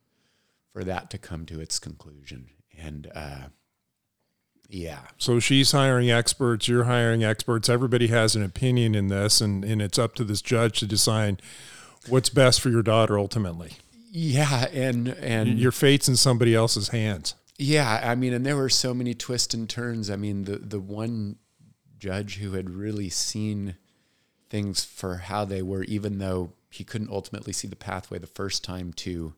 for that to come to its conclusion. And uh, yeah, So she's hiring experts, you're hiring experts. Everybody has an opinion in this, and, and it's up to this judge to decide what's best for your daughter ultimately. yeah, and and Your fate's in somebody else's hands. Yeah, I mean, and there were so many twists and turns. I mean, the the one judge who had really seen things for how they were, even though he couldn't ultimately see the pathway the first time to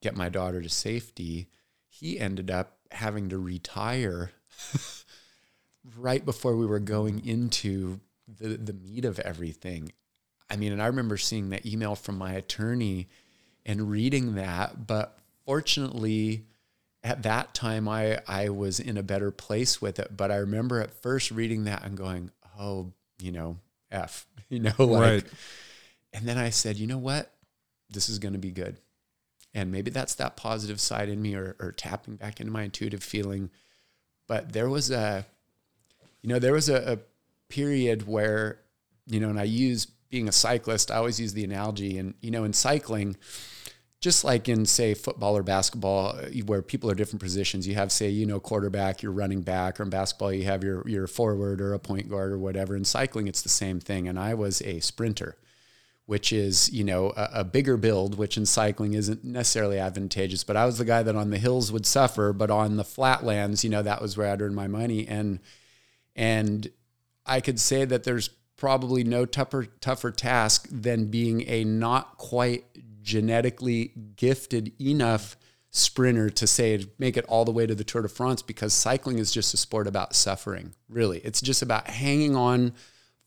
get my daughter to safety, he ended up having to retire right before we were going into the the meat of everything. I mean, and I remember seeing that email from my attorney and reading that, but fortunately at that time I I was in a better place with it, but I remember at first reading that and going, "Oh, you know, f." You know, like Right. and then I said, "You know what? This is going to be good." And maybe that's that positive side in me or, or tapping back into my intuitive feeling. But there was a, you know, there was a, a period where, you know, and I use being a cyclist, I always use the analogy. And, you know, in cycling, just like in, say, football or basketball, where people are different positions, you have, say, you know, quarterback, your running back, or in basketball, you have your, your forward or a point guard or whatever. In cycling, it's the same thing. And I was a sprinter which is you know a, a, bigger build, which in cycling isn't necessarily advantageous. But I was the guy that on the hills would suffer, but on the flatlands, you know, that was where I'd earn my money. And and I could say that there's probably no tougher tougher task than being a not quite genetically gifted enough sprinter to say make it all the way to the Tour de France because cycling is just a sport about suffering. Really, it's just about hanging on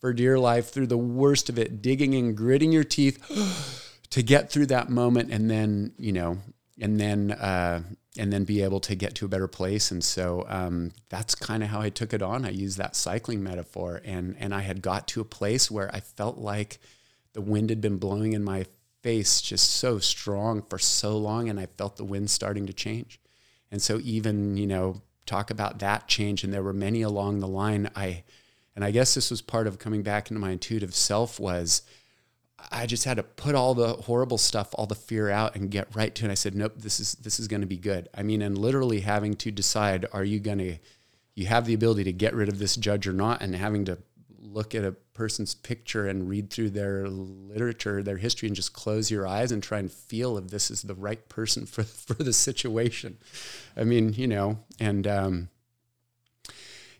for dear life through the worst of it, digging and gritting your teeth to get through that moment, and then you know, and then uh, and then be able to get to a better place. And so um, that's kind of how I took it on. I used that cycling metaphor, and and I had got to a place where I felt like the wind had been blowing in my face just so strong for so long and I felt the wind starting to change. And so even, you know, talk about that change and there were many along the line I and I guess this was part of coming back into my intuitive self was I just had to put all the horrible stuff, all the fear out and get right to it. And I said, nope, this is this is going to be good. I mean, and literally having to decide, are you going to you have the ability to get rid of this judge or not and having to look at a person's picture and read through their literature, their history, and just close your eyes and try and feel if this is the right person for for the situation. I mean, you know, and um,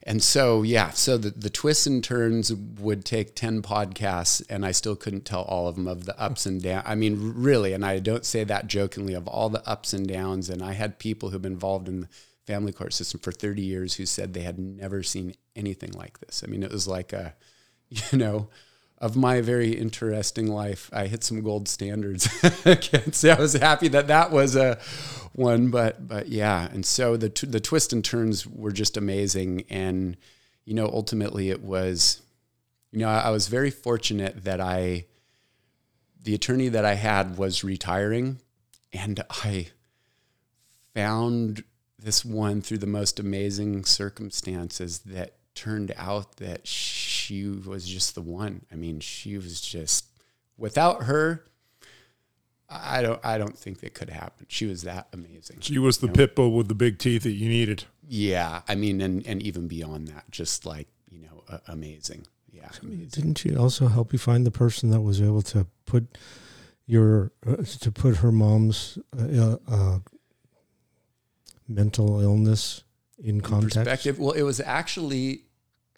and so yeah, so the the twists and turns would take ten podcasts, and I still couldn't tell all of them of the ups and downs. I mean, really, and I don't say that jokingly of all the ups and downs. And I had people who've been involved in the family court system for 30 years who said they had never seen anything like this. I mean, it was like a, you know, of my very interesting life, I hit some gold standards. I can't say I was happy that that was a one, but but yeah. And so the t- the twists and turns were just amazing, and you know, ultimately it was, you know, I, I was very fortunate that I, the attorney that I had was retiring, and I found this one through the most amazing circumstances that turned out that she was just the one. I mean, she was just without her. I don't. I don't think that could happen. She was that amazing. She was the you know? pit bull with the big teeth that you needed. Yeah, I mean, and and even beyond that, just like you know, uh, amazing. Yeah, amazing. Didn't she also help you find the person that was able to put your uh, to put her mom's uh, uh, mental illness in, in context? perspective? Well, it was actually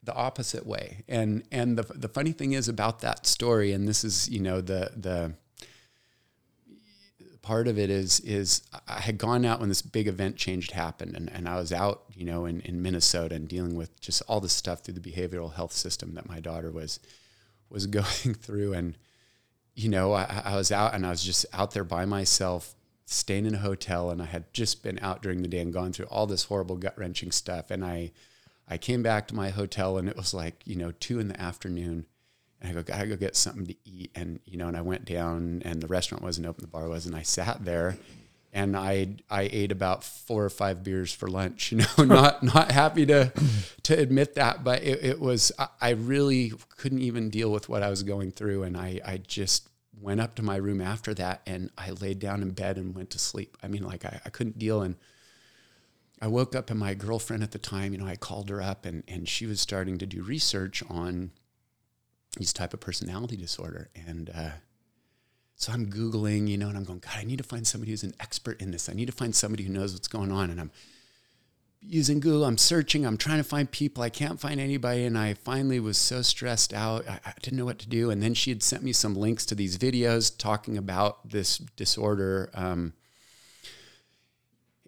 the opposite way, and and the the funny thing is about that story, and this is you know the the part of it is is I had gone out when this big event change happened and, and I was out, you know, in, in Minnesota and dealing with just all the stuff through the behavioral health system that my daughter was was going through and you know, I, I was out and I was just out there by myself, staying in a hotel and I had just been out during the day and gone through all this horrible gut wrenching stuff. And I I came back to my hotel and it was like, you know, two in the afternoon and I go, gotta go get something to eat. And, you know, and I went down and the restaurant wasn't open, the bar was, and I sat there and I, I ate about four or five beers for lunch, you know, not, not happy to, to admit that, but it, it was, I, I really couldn't even deal with what I was going through. And I, I just went up to my room after that and I laid down in bed and went to sleep. I mean, like I, I couldn't deal. And I woke up and my girlfriend at the time, you know, I called her up and, and she was starting to do research on, these type of personality disorder. And uh, so I'm Googling, you know, and I'm going, God, I need to find somebody who's an expert in this. I need to find somebody who knows what's going on. And I'm using Google, I'm searching, I'm trying to find people. I can't find anybody. And I finally was so stressed out. I, I didn't know what to do. And then she had sent me some links to these videos talking about this disorder. Um,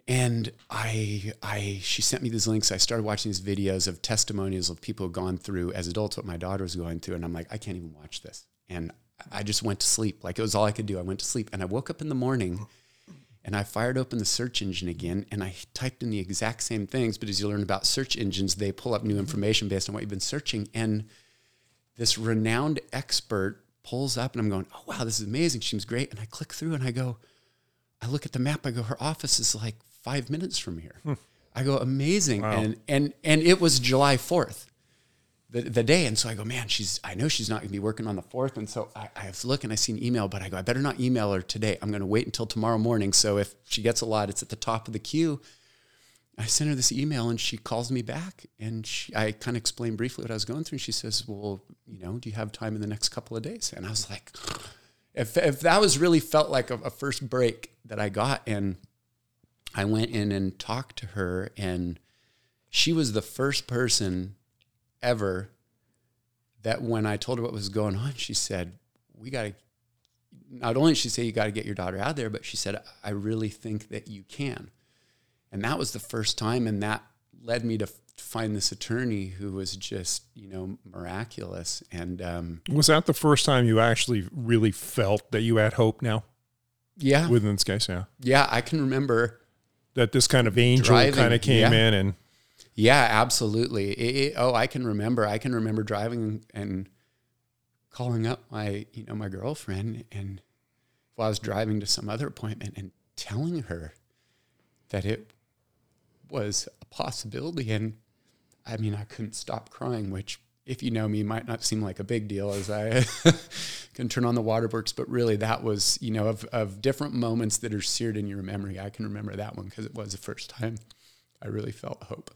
and I, I, she sent me these links. I started watching these videos of testimonials of people who've gone through as adults what my daughter was going through, and I'm like, I can't even watch this. And I just went to sleep. Like it was all I could do. I went to sleep, and I woke up in the morning, and I fired open the search engine again, and I typed in the exact same things. But as you learn about search engines, they pull up new information based on what you've been searching, and this renowned expert pulls up, and I'm going, oh wow, this is amazing. She seems great, and I click through, and I go. I look at the map. I go, her office is like five minutes from here. Hmm. I go, amazing. Wow. And, and, and it was July 4th, the, the day. And so I go, man, she's, I know she's not going to be working on the 4th. And so I, I look and I see an email, but I go, I better not email her today. I'm going to wait until tomorrow morning. So if she gets a lot, it's at the top of the queue. I sent her this email and she calls me back and she, I kind of explained briefly what I was going through. And she says, well, you know, do you have time in the next couple of days? And I was like, if, if that was really felt like a, a first break that I got and I went in and talked to her, and she was the first person ever that when I told her what was going on, she said, We got to, not only did she say, You got to get your daughter out there, but she said, I really think that you can. And that was the first time, and that led me to find this attorney who was just, you know, miraculous. And um, was that the first time you actually really felt that you had hope now? Yeah. Within this case, yeah. Yeah, I can remember that this kind of angel kind of came yeah. in and yeah absolutely it, it, oh i can remember i can remember driving and calling up my you know my girlfriend and while I was driving to some other appointment and telling her that it was a possibility. And I mean, I couldn't stop crying, which, if you know me, might not seem like a big deal as I can turn on the waterworks. But really, that was, you know, of, of different moments that are seared in your memory. I can remember that one because it was the first time I really felt hope.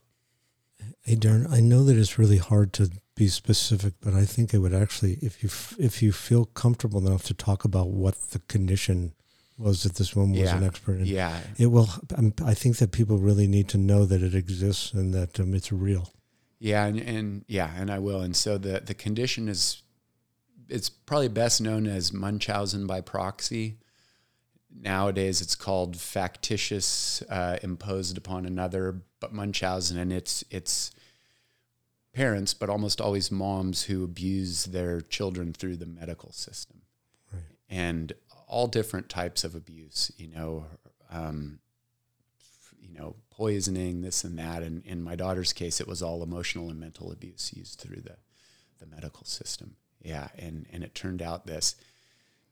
Hey, Derin, I know that it's really hard to be specific, but I think it would actually, if you if you feel comfortable enough to talk about what the condition was that this woman was an expert in, Yeah. it will. um, I think that people really need to know that it exists and that um, it's real. Yeah, and, and yeah, and I will. And so the the condition is it's probably best known as Munchausen by proxy. Nowadays, it's called factitious uh, imposed upon another, but Munchausen, and it's it's parents, but almost always moms who abuse their children through the medical system, Right. and all different types of abuse. You know, um, you know, poisoning, this and that. And in my daughter's case, it was all emotional and mental abuse used through the, the medical system. Yeah. And, and it turned out this,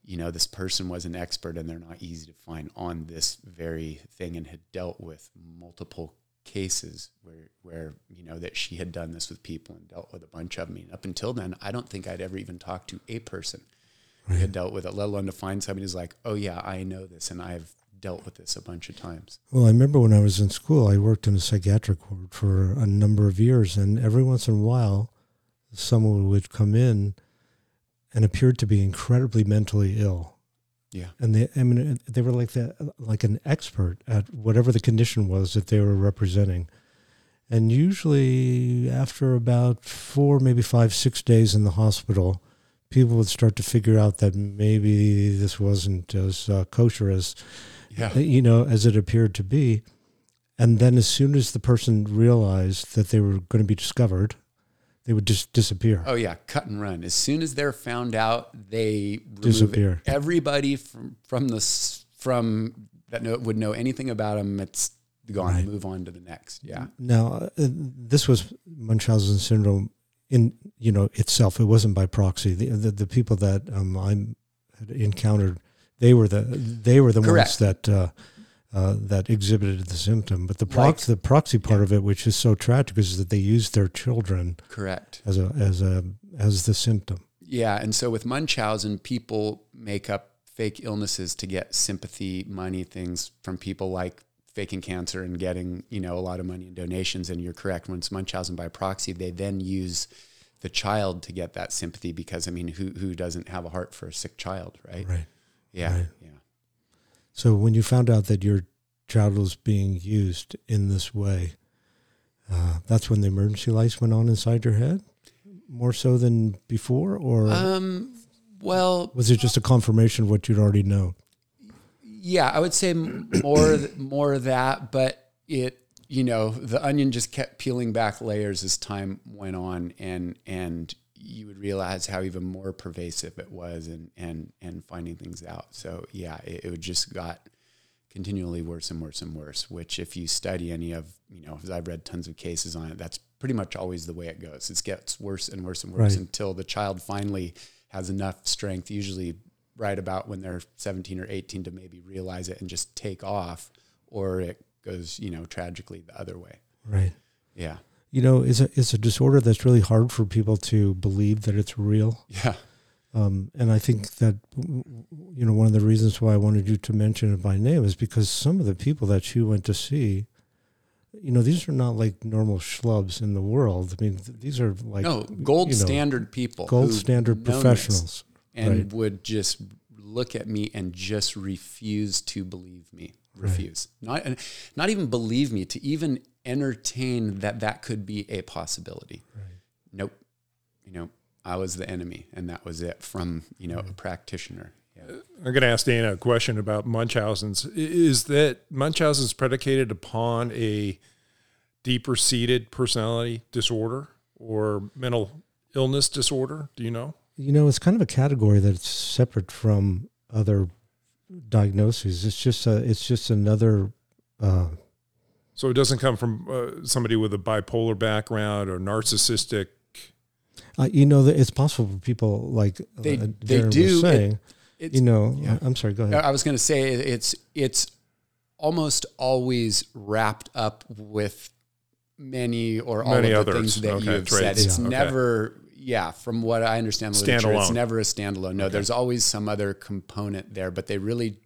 you know, this person was an expert and they're not easy to find on this very thing and had dealt with multiple cases where, where, you know, that she had done this with people and dealt with a bunch of them. I mean, up until then, I don't think I'd ever even talked to a person who had dealt with it, let alone to find somebody who's like, oh yeah, I know this and I've dealt with this a bunch of times. Well, I remember when I was in school, I worked in a psychiatric ward for a number of years, and every once in a while, someone would come in and appeared to be incredibly mentally ill. Yeah. and they, I mean, they were like that, like an expert at whatever the condition was that they were representing. And usually, after about four, maybe five, six days in the hospital, people would start to figure out that maybe this wasn't as uh, kosher as Yeah. uh, you know, as it appeared to be. And then as soon as the person realized that they were going to be discovered, they would just disappear. Oh yeah, cut and run. As soon as they're found out, they Disappear. everybody from from the from that know, would know anything about them. It's gone. Right. Move on to the next. Yeah. Now, uh, this was Munchausen syndrome in you know itself. It wasn't by proxy. The the, the people that um, I had encountered, they were the they were the ones that uh, uh, that exhibited the symptom. But the prox the proxy part of it, which is so tragic, is that they used their children Correct. as a as a as the symptom. Yeah, and so with Munchausen, people make up fake illnesses to get sympathy, money, things from people like faking cancer and getting, you know, a lot of money in donations. And you're correct. When it's Munchausen by proxy, they then use the child to get that sympathy because I mean, who who doesn't have a heart for a sick child, right? Right. Yeah. Right. Yeah. So when you found out that your child was being used in this way, uh, that's when the emergency lights went on inside your head, more so than before, or Um well, was it just a confirmation of what you'd already known? yeah, I would say more more of that, but it you know the onion just kept peeling back layers as time went on, and and you would realize how even more pervasive it was, and and and finding things out. So yeah, it, it would just got continually worse and worse and worse. Which if you study any of you know, as I've read tons of cases on it, that's pretty much always the way it goes. It gets worse and worse and worse Right. until the child finally has enough strength, usually right about when they're 17 or 18 to maybe realize it and just take off or it goes you know tragically the other way Right. yeah You know, it's a it's a disorder that's really hard for people to believe that it's real. yeah Um, and I think that you know one of the reasons why I wanted you to mention it by name is because some of the people that you went to see, you know, these are not like normal schlubs in the world. I mean, th- these are like no gold you know, standard people gold standard professionals. and right. would just look at me and just refuse to believe me Right. refuse not not even believe me to even entertain that that could be a possibility Right. nope you know i was the enemy and that was it from you know a practitioner yeah. I'm going to ask Dana a question about Munchausen's. Is that Munchausen's predicated upon a deeper seated personality disorder or mental illness disorder? Do you know? You know, it's kind of a category that's separate from other diagnoses. It's just a, it's just another. Uh, So it doesn't come from uh, somebody with a bipolar background or narcissistic. uh, you know, it's possible for people like They- uh, they do, was it- you know, yeah. I'm sorry. Go ahead. I was going to say it's it's almost always wrapped up with many or all Many of the others. things that Okay, you have said. It's Yeah. Okay. never, yeah, from what I understand, the literature, it's never a standalone. No, there's always some other component there, but they really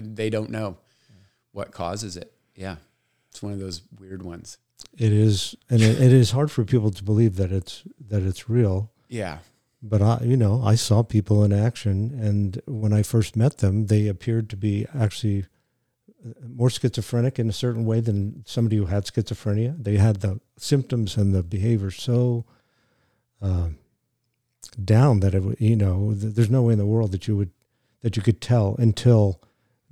they don't know what causes it. Yeah, it's one of those weird ones. It is, and it, it is hard for people to believe that it's that it's real. Yeah, But I, you know, I saw people in action, and when I first met them, they appeared to be actually uh, more schizophrenic in a certain way than somebody who had schizophrenia. They had the symptoms and the behavior so uh, down that it, you know, th- there's no way in the world that you would that you could tell until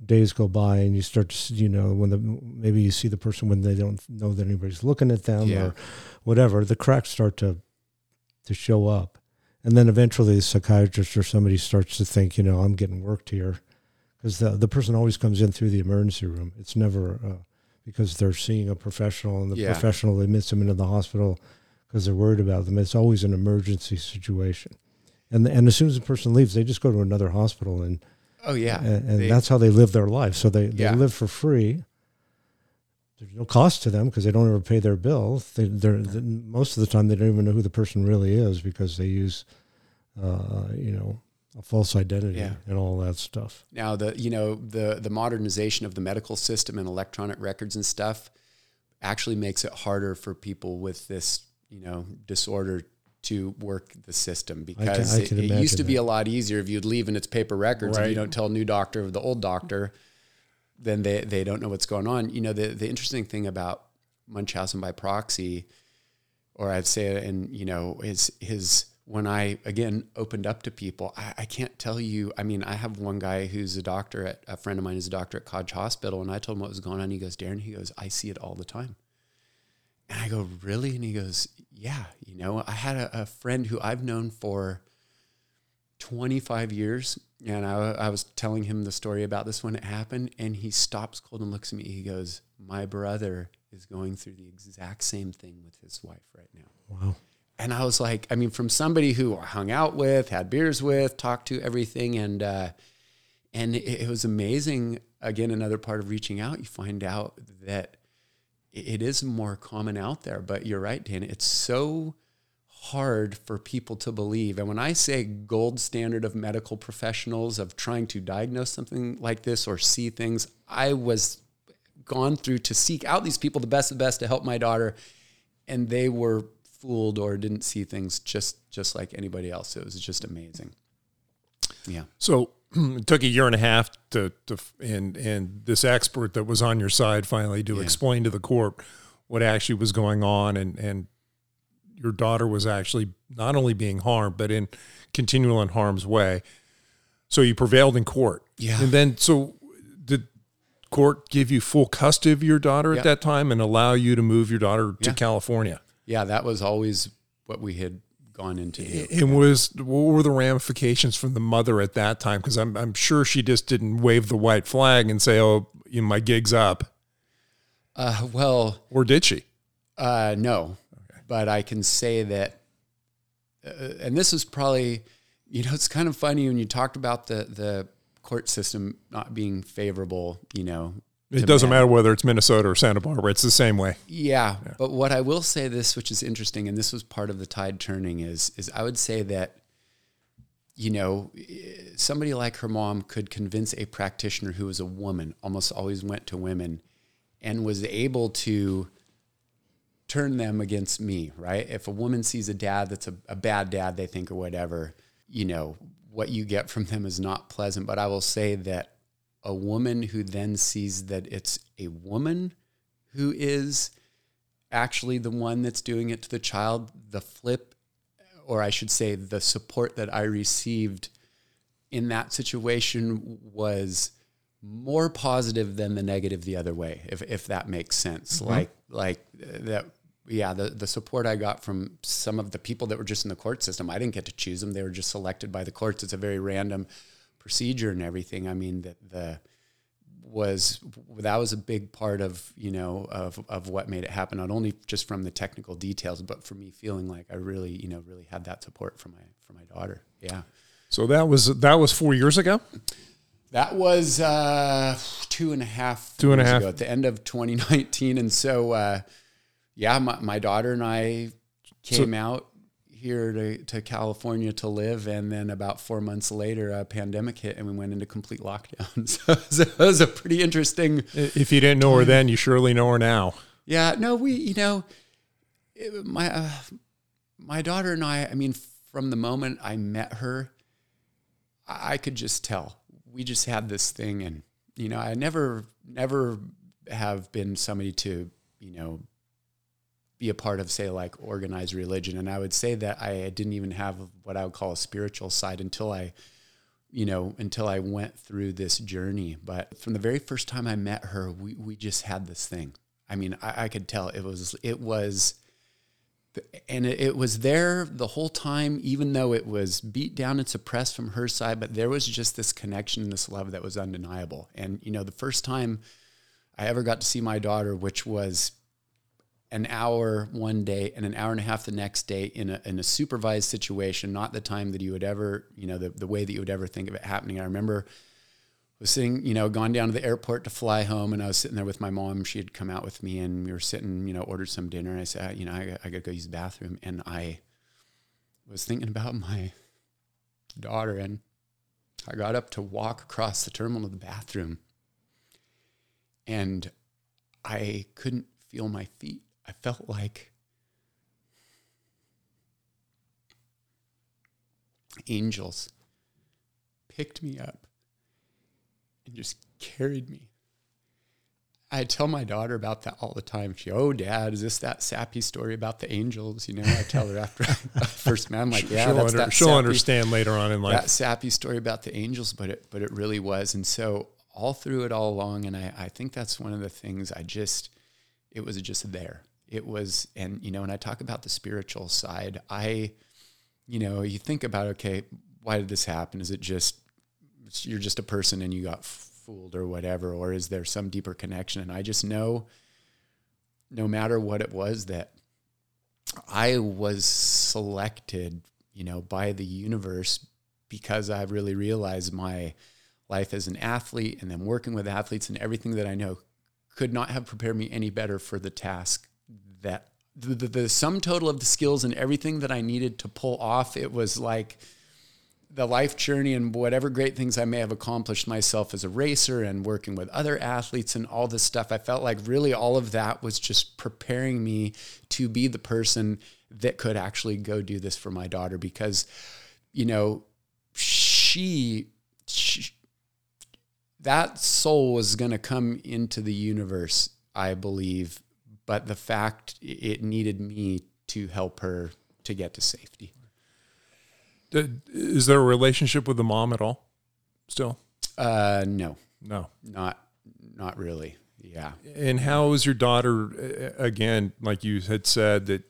days go by and you start to, s- you know, when the maybe you see the person when they don't know that anybody's looking at them Yeah. or whatever, the cracks start to to show up. And then eventually the psychiatrist or somebody starts to think, you know, I'm getting worked here. Because the, the person always comes in through the emergency room. It's never uh, because they're seeing a professional and the Yeah. professional admits them into the hospital because they're worried about them. It's always an emergency situation. And, and as soon as the person leaves, they just go to another hospital and, oh yeah, and, and They- that's how they live their life. So they, they Yeah. live for free. There's no cost to them because they don't ever pay their bill. They, they're, the- most of the time they don't even know who the person really is because they use, uh, you know, a false identity Yeah. and all that stuff. now the you know the the modernization of the medical system and electronic records and stuff actually makes it harder for people with this you know disorder to work the system because I it, can it used imagine to be a lot easier if you'd leave and it's paper records and you don't tell a new doctor of the old doctor then they, they don't know what's going on you know the, the interesting thing about munchausen by proxy or I'd say it in you know his his when I again opened up to people, I, I can't tell you. I mean, I have one guy who's a doctor at a friend of mine is a doctor at Cottage Hospital, and I told him what was going on. He goes, Derin, he goes, I see it all the time. And I go, really? And he goes, yeah. You know, I had a, a friend who I've known for 25 years, and I, I was telling him the story about this when it happened, and he stops cold and looks at me. He goes, my brother is going through the exact same thing with his wife right now. Wow. And I was like, I mean, from somebody who I hung out with, had beers with, talked to, everything, and uh, and it, it was amazing. Again, another part of reaching out, you find out that it- is more common out there. But you're right, Dan. It's so hard for people to believe. And when I say gold standard of medical professionals of trying to diagnose something like this or see things, I was gone through to seek out these people the best of the best to help my daughter and they were fooled or didn't see things just just like anybody else it was just amazing yeah So it took a year and a half to, to and and this expert that was on your side finally to Yeah. explain to the court what actually was going on and and your daughter was actually not only being harmed but in continual in harm's way. So you prevailed in court. Yeah. And then so did court give you full custody of your daughter Yeah. at that time and allow you to move your daughter to Yeah. California? yeah that was always what we had gone into do. And was what were the ramifications from the mother at that time? Because I'm I'm sure she just didn't wave the white flag and say, "Oh, you know, my gig's up," uh, well or did she? uh, no okay. but i can say that uh, and this is probably you know it's kind of funny when you talked about the the court system not being favorable you know It doesn't matter whether it's Minnesota or Santa Barbara; it's the same way. Yeah, but what I will say this, which is interesting, and this was part of the tide turning, is is I would say that, you know, somebody like her mom could convince a practitioner who was a woman, almost always went to women, and was able to turn them against me. Right? If a woman sees a dad that's a, a bad dad, they think or whatever, you know, what you get from them is not pleasant. But I will say that a woman who then sees that it's a woman who is actually the one that's doing it to the child, the flip, or I should say, the support that I received in that situation was more positive than the negative the other way, if, if that makes sense. Like, like uh, that, yeah, the, the support I got from some of the people that were just in the court system, I didn't get to choose them. They were just selected by the courts. It's a very random procedure and everything. I mean, that the, was that was a big part of you know of of what made it happen not only just from the technical details but for me feeling like I really you know really had that support from my from my daughter yeah So that was that was four years ago. That was uh, two and a half Two and a half. ago at the end of 2019, and so uh, yeah, my, my daughter and I came out here to, to California to live, and then about four months later, a pandemic hit, and we went into complete lockdown. So, so it was a pretty interesting. If you didn't know her then, you surely know her now. Yeah, no, we, you know, it- my uh, my daughter and I. I mean, from the moment I met her, I, I could just tell we just had this thing, and you know, I never never have been somebody to you know be a part of say like organized religion, and I would say that I didn't even have what I would call a spiritual side until I you know, until I went through this journey. But from the very first time I met her, we, we just had this thing. I mean, I, I could tell it was, it was, and it, it was there the whole time, even though it was beat down and suppressed from her side, but there was just this connection, this love that was undeniable. And, you know, the first time I ever got to see my daughter, which was an hour one day and an hour and a half the next day in a, in a supervised situation, not the time that you would ever, you know, the, the way that you would ever think of it happening. I remember was sitting, you know, gone down to the airport to fly home and I was sitting there with my mom. She had come out with me and we were sitting, you know, ordered some dinner. And I said, you know, I, I got to go use the bathroom. And I was thinking about my daughter and I got up to walk across the terminal to the bathroom and I couldn't feel my feet. I felt like angels picked me up and just carried me. I tell my daughter about that all the time. She, oh, dad, is this that sappy story about the angels? You know, I tell her after I first met. I'm like, yeah, she'll, that's under- that she'll sappy- understand later on in life. that sappy story about the angels, but it but it really was. And so all through it all along, and I, I think that's one of the things I just it was just there. It was and you know, when I talk about the spiritual side, I you know, you think about okay, why did this happen? Is it just you're just a person and you got fooled or whatever, or is there some deeper connection? And I just know no matter what it was that I was selected, you know, by the universe because I really realized my life as an athlete and then working with athletes and everything that I know could not have prepared me any better for the task that the, the, the sum total of the skills and everything that I needed to pull off. It was like the life journey and whatever great things I may have accomplished myself as a racer and working with other athletes and all this stuff. I felt like really all of that was just preparing me to be the person that could actually go do this for my daughter because, you know, she, she that soul was going to come into the universe, I believe, but the fact it needed me to help her to get to safety. Is there a relationship with the mom at all? Still, Uh, no, no. not not really. Yeah. And how is your daughter? Again, like you had said, that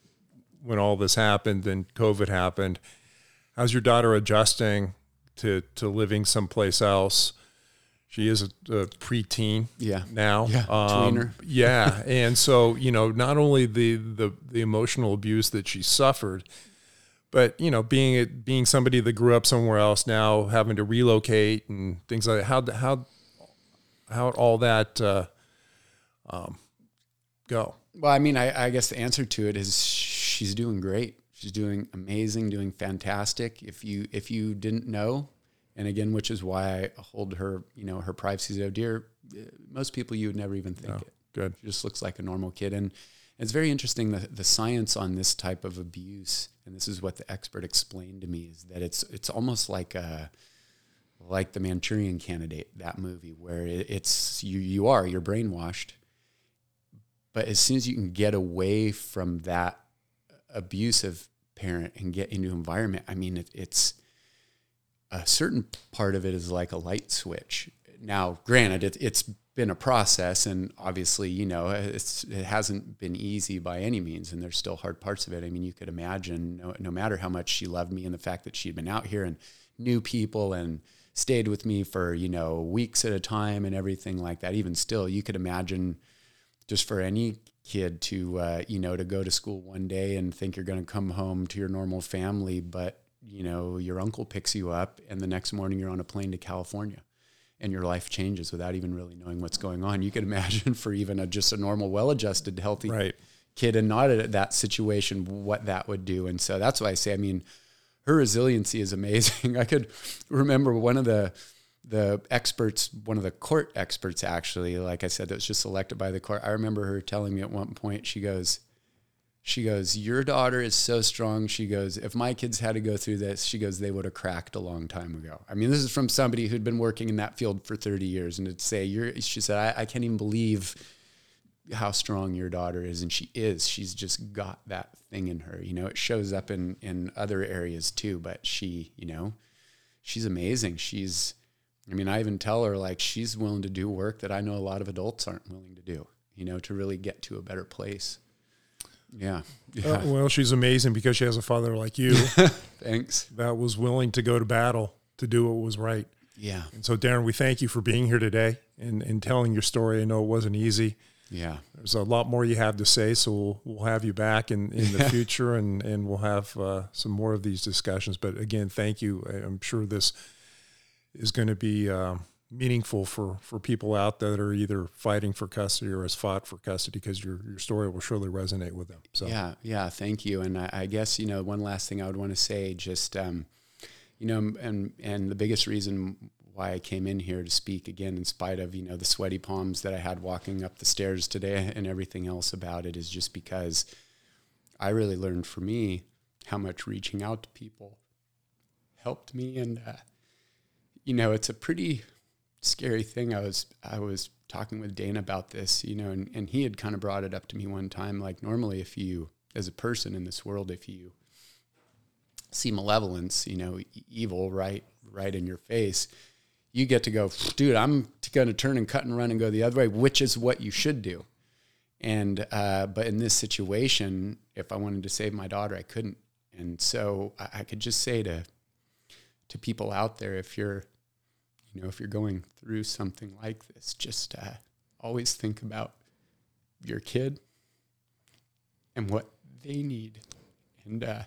when all this happened and COVID happened, how's your daughter adjusting to to living someplace else? She is a, a preteen Yeah. now. Yeah, Um, tweener. yeah, and so you know, not only the the the emotional abuse that she suffered, but you know, being it being somebody that grew up somewhere else now, having to relocate and things like that. How how how all that uh, um, go? Well, I mean, I, I guess the answer to it is she's doing great. She's doing amazing, doing fantastic. If you if you didn't know, and again, which is why I hold her, you know, her privacy so dear. uh, Most people you would never even think No. it. Good. She just looks like a normal kid. And it's very interesting the, the science on this type of abuse, and this is what the expert explained to me, is that it's it's almost like a like the Manchurian Candidate, that movie, where it, it's you you are you're brainwashed, but as soon as you can get away from that abusive parent and get into environment, I mean, it, it's a certain part of it is like a light switch. Now, granted, it, it's been a process, and obviously, you know, it's it hasn't been easy by any means, and there's still hard parts of it. I mean, you could imagine, no, no matter how much she loved me, and the fact that she'd been out here and knew people and stayed with me for you know weeks at a time and everything like that. Even still, you could imagine just for any kid to uh, you know to go to school one day and think you're going to come home to your normal family, but you know, your uncle picks you up and the next morning you're on a plane to California and your life changes without even really knowing what's going on. You can imagine for even a, just a normal, well-adjusted, healthy Right. kid and not at that situation, what that would do. And so that's why I say, I mean, her resiliency is amazing. I could remember one of the the experts, one of the court experts actually, like I said, that was just selected by the court. I remember her telling me at one point, she goes, she goes, Your daughter is so strong. She goes, If my kids had to go through this, she goes, they would have cracked a long time ago. I mean, this is from somebody who'd been working in that field for 30 years. And to say, You're, she said, I, I can't even believe how strong your daughter is. And she is. She's just got that thing in her. You know, it shows up in, in other areas too. But she, you know, she's amazing. She's, I mean, I even tell her, like, she's willing to do work that I know a lot of adults aren't willing to do, you know, to really get to a better place. Yeah. Yeah. Uh, well, she's amazing because she has a father like you Thanks. that was willing to go to battle to do what was right. Yeah. And so, Derin, we thank you for being here today and, and telling your story. I know it wasn't easy. Yeah. There's a lot more you have to say, so we'll, we'll have you back in, in the future and, and we'll have uh, some more of these discussions. But again, thank you. I'm sure this is going to be uh, meaningful for, for people out there that are either fighting for custody or has fought for custody because your, your story will surely resonate with them. So, Yeah, yeah, thank you. And I, I guess you know one last thing I would want to say, just um, you know, and and the biggest reason why I came in here to speak again, in spite of you know the sweaty palms that I had walking up the stairs today and everything else about it, is just because I really learned for me how much reaching out to people helped me, and uh, you know, it's a pretty scary thing. I was I was talking with Dana about this, you know, and, and he had kind of brought it up to me one time. Like normally, if you, as a person in this world, if you see malevolence, you know, evil right right in your face, you get to go, dude, I'm going to turn and cut and run and go the other way, which is what you should do. And uh, but in this situation, if I wanted to save my daughter, I couldn't. And so I, I could just say to to people out there, if you're you know, if you're going through something like this, just uh, always think about your kid and what they need, and uh,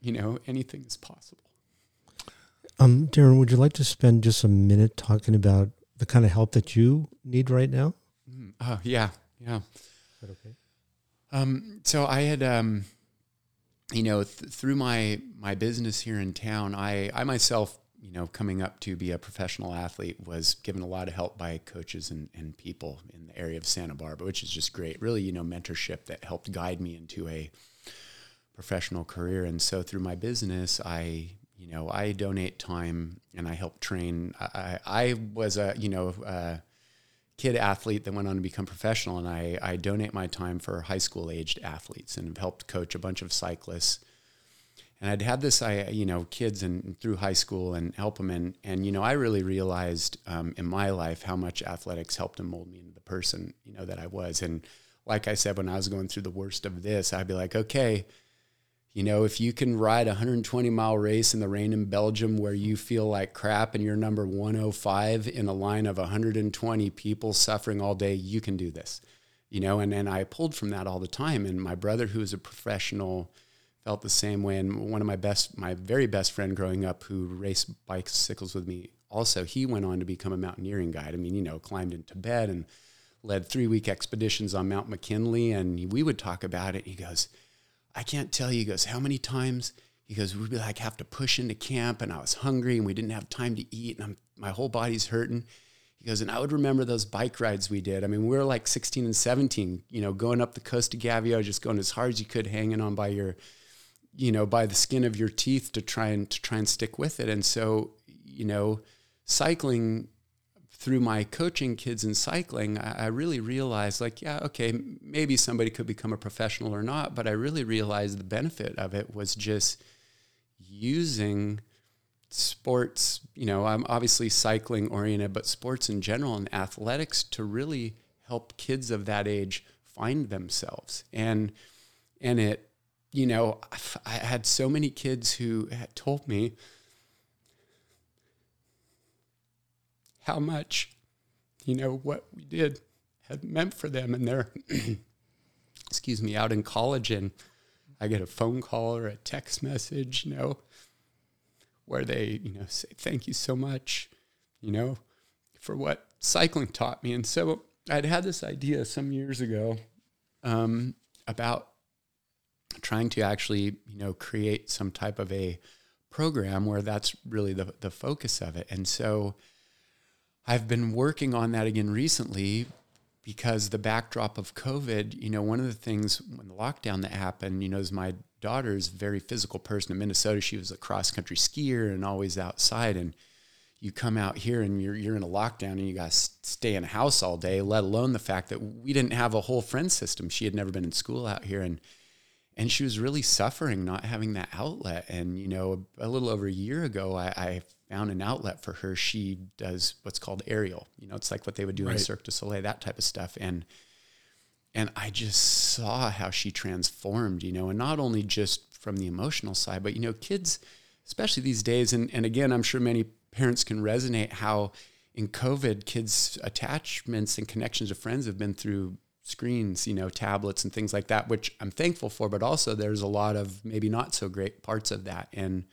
you know, anything is possible. Um, Derin, would you like to spend just a minute talking about the kind of help that you need right now? Mm, Oh yeah, yeah. Is that okay? Um, so I had, um, you know, th- through my my business here in town, I I myself, you know, coming up to be a professional athlete, was given a lot of help by coaches and, and people in the area of Santa Barbara, which is just great. Really, you know, mentorship that helped guide me into a professional career. And so through my business, I you know I donate time and I help train. I I, was a you know. Uh, kid athlete that went on to become professional and I, I donate my time for high school aged athletes and have helped coach a bunch of cyclists and I'd had this I you know kids and through high school and help them and and you know I really realized um, in my life how much athletics helped to mold me into the person you know that I was and like I said when I was going through the worst of this I'd be like okay you know, if you can ride a 120 mile race in the rain in Belgium where you feel like crap and you're number 105 in a line of 120 people suffering all day, you can do this. You know, and, and I pulled from that all the time. And my brother, who is a professional, felt the same way. And one of my best, my very best friend growing up who raced bicycles with me, also, he went on to become a mountaineering guide. I mean, you know, climbed in Tibet and led three week expeditions on Mount McKinley. And we would talk about it. He goes, I can't tell you. He goes, how many times? He goes, we'd be like have to push into camp, and I was hungry, and we didn't have time to eat, and I'm, my whole body's hurting. He goes, and I would remember those bike rides we did. I mean, we were like 16 and 17, you know, going up the coast of Gaviota, just going as hard as you could, hanging on by your, you know, by the skin of your teeth to try and to try and stick with it. And so, you know, cycling through my coaching kids in cycling, I, I really realized like, yeah, okay, maybe somebody could become a professional or not, but I really realized the benefit of it was just using sports, you know, I'm obviously cycling oriented, but sports in general and athletics to really help kids of that age find themselves. And and it, you know, I had so many kids who had told me how much, you know, what we did had meant for them. And they're, excuse me, out in college and I get a phone call or a text message, you know, where they, you know, say, thank you so much, you know, for what cycling taught me. And so I'd had this idea some years ago um, about trying to actually, you know, create some type of a program where that's really the, the focus of it. And so I've been working on that again recently because the backdrop of COVID, you know, one of the things when the lockdown that happened, you know, is my daughter is a very physical person in Minnesota. She was a cross country skier and always outside. And you come out here and you're, you're in a lockdown and you got to stay in a house all day, let alone the fact that we didn't have a whole friend system. She had never been in school out here. And, and she was really suffering not having that outlet. And, you know, a, a little over a year ago, I, I found an outlet for her. She does what's called aerial. You know, it's like what they would do right. in Cirque du Soleil, that type of stuff. And and I just saw how she transformed, you know, and not only just from the emotional side, but you know, kids, especially these days, and, and again, I'm sure many parents can resonate how in COVID, kids' attachments and connections to friends have been through screens, you know, tablets and things like that, which I'm thankful for, but also there's a lot of maybe not so great parts of that. And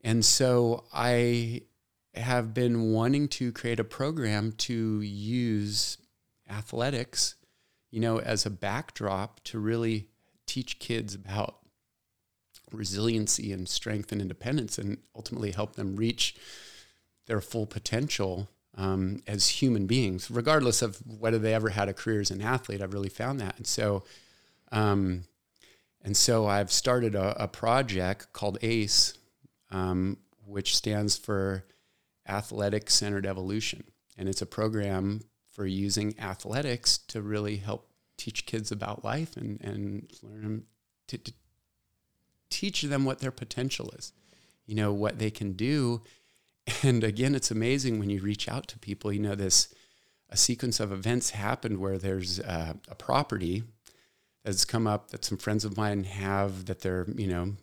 and so I have been wanting to create a program to use athletics, you know, as a backdrop to really teach kids about resiliency and strength and independence and ultimately help them reach their full potential um, as human beings, regardless of whether they ever had a career as an athlete. I've really found that. And so, um, and so I've started a, a project called ACE, um, which stands for Athletic Centered Evolution. And it's a program for using athletics to really help teach kids about life and, and learn to, to teach them what their potential is, you know, what they can do. And again, it's amazing when you reach out to people, you know, this a sequence of events happened where there's a property that's come up that some friends of mine have that they're, you know,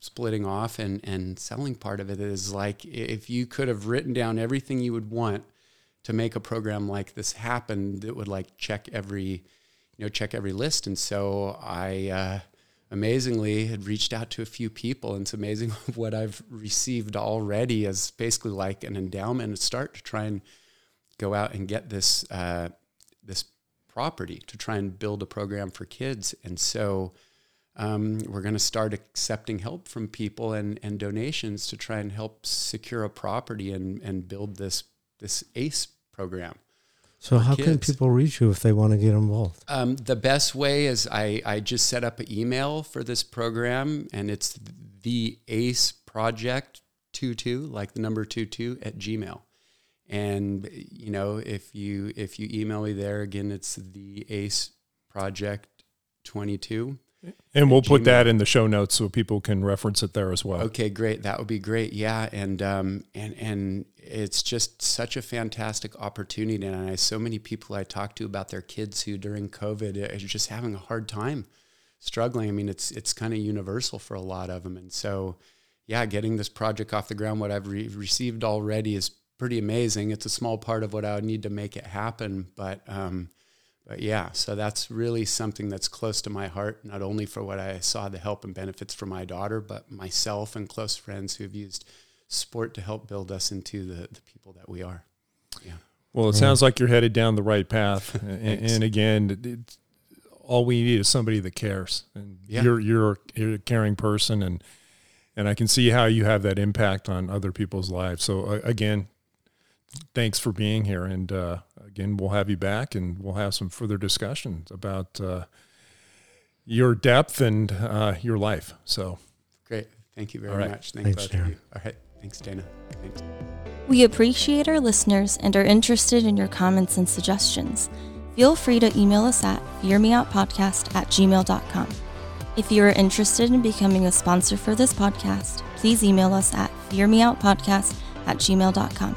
splitting off. And, and selling part of it is like if you could have written down everything you would want to make a program like this happen that would like check every you know check every list. And so i uh, amazingly had reached out to a few people and it's amazing what i've received already as basically like an endowment a start to try and go out and get this uh, this property to try and build a program for kids and so um, we're going to start accepting help from people and, and donations to try and help secure a property and, and build this this ACE program. So how kids. can people reach you if they want to get involved? Um, the best way is I, I just set up an email for this program and it's the ACE project two two like the number two two at Gmail. And you know if you if you email me there again it's the ACE project 22 and we'll put that in the show notes so people can reference it there as well. Okay, great. That would be great. Yeah, and um, and and it's just such a fantastic opportunity. And I so many people I talk to about their kids who during COVID are just having a hard time, struggling. I mean, it's it's kind of universal for a lot of them. And so, yeah, getting this project off the ground, what I've re- received already is pretty amazing. It's a small part of what I would need to make it happen, but um, but yeah, so that's really something that's close to my heart, not only for what I saw the help and benefits for my daughter, but myself and close friends who've used sport to help build us into the, the people that we are. Yeah. Well, it sounds like you're headed down the right path. and, and, again, all we need is somebody that cares. And yeah. you're, you're, you're a caring person and, and I can see how you have that impact on other people's lives. So uh, again, thanks for being here. And uh, again, we'll have you back and we'll have some further discussions about uh, your depth and uh, your life. So great. Thank you very right. much. Thank thanks, both of you. All right. Thanks, Dana. Thanks. We appreciate our listeners and are interested in your comments and suggestions. Feel free to email us at fearmeoutpodcast at gmail.com. If you are interested in becoming a sponsor for this podcast, please email us at fearmeoutpodcast at gmail.com.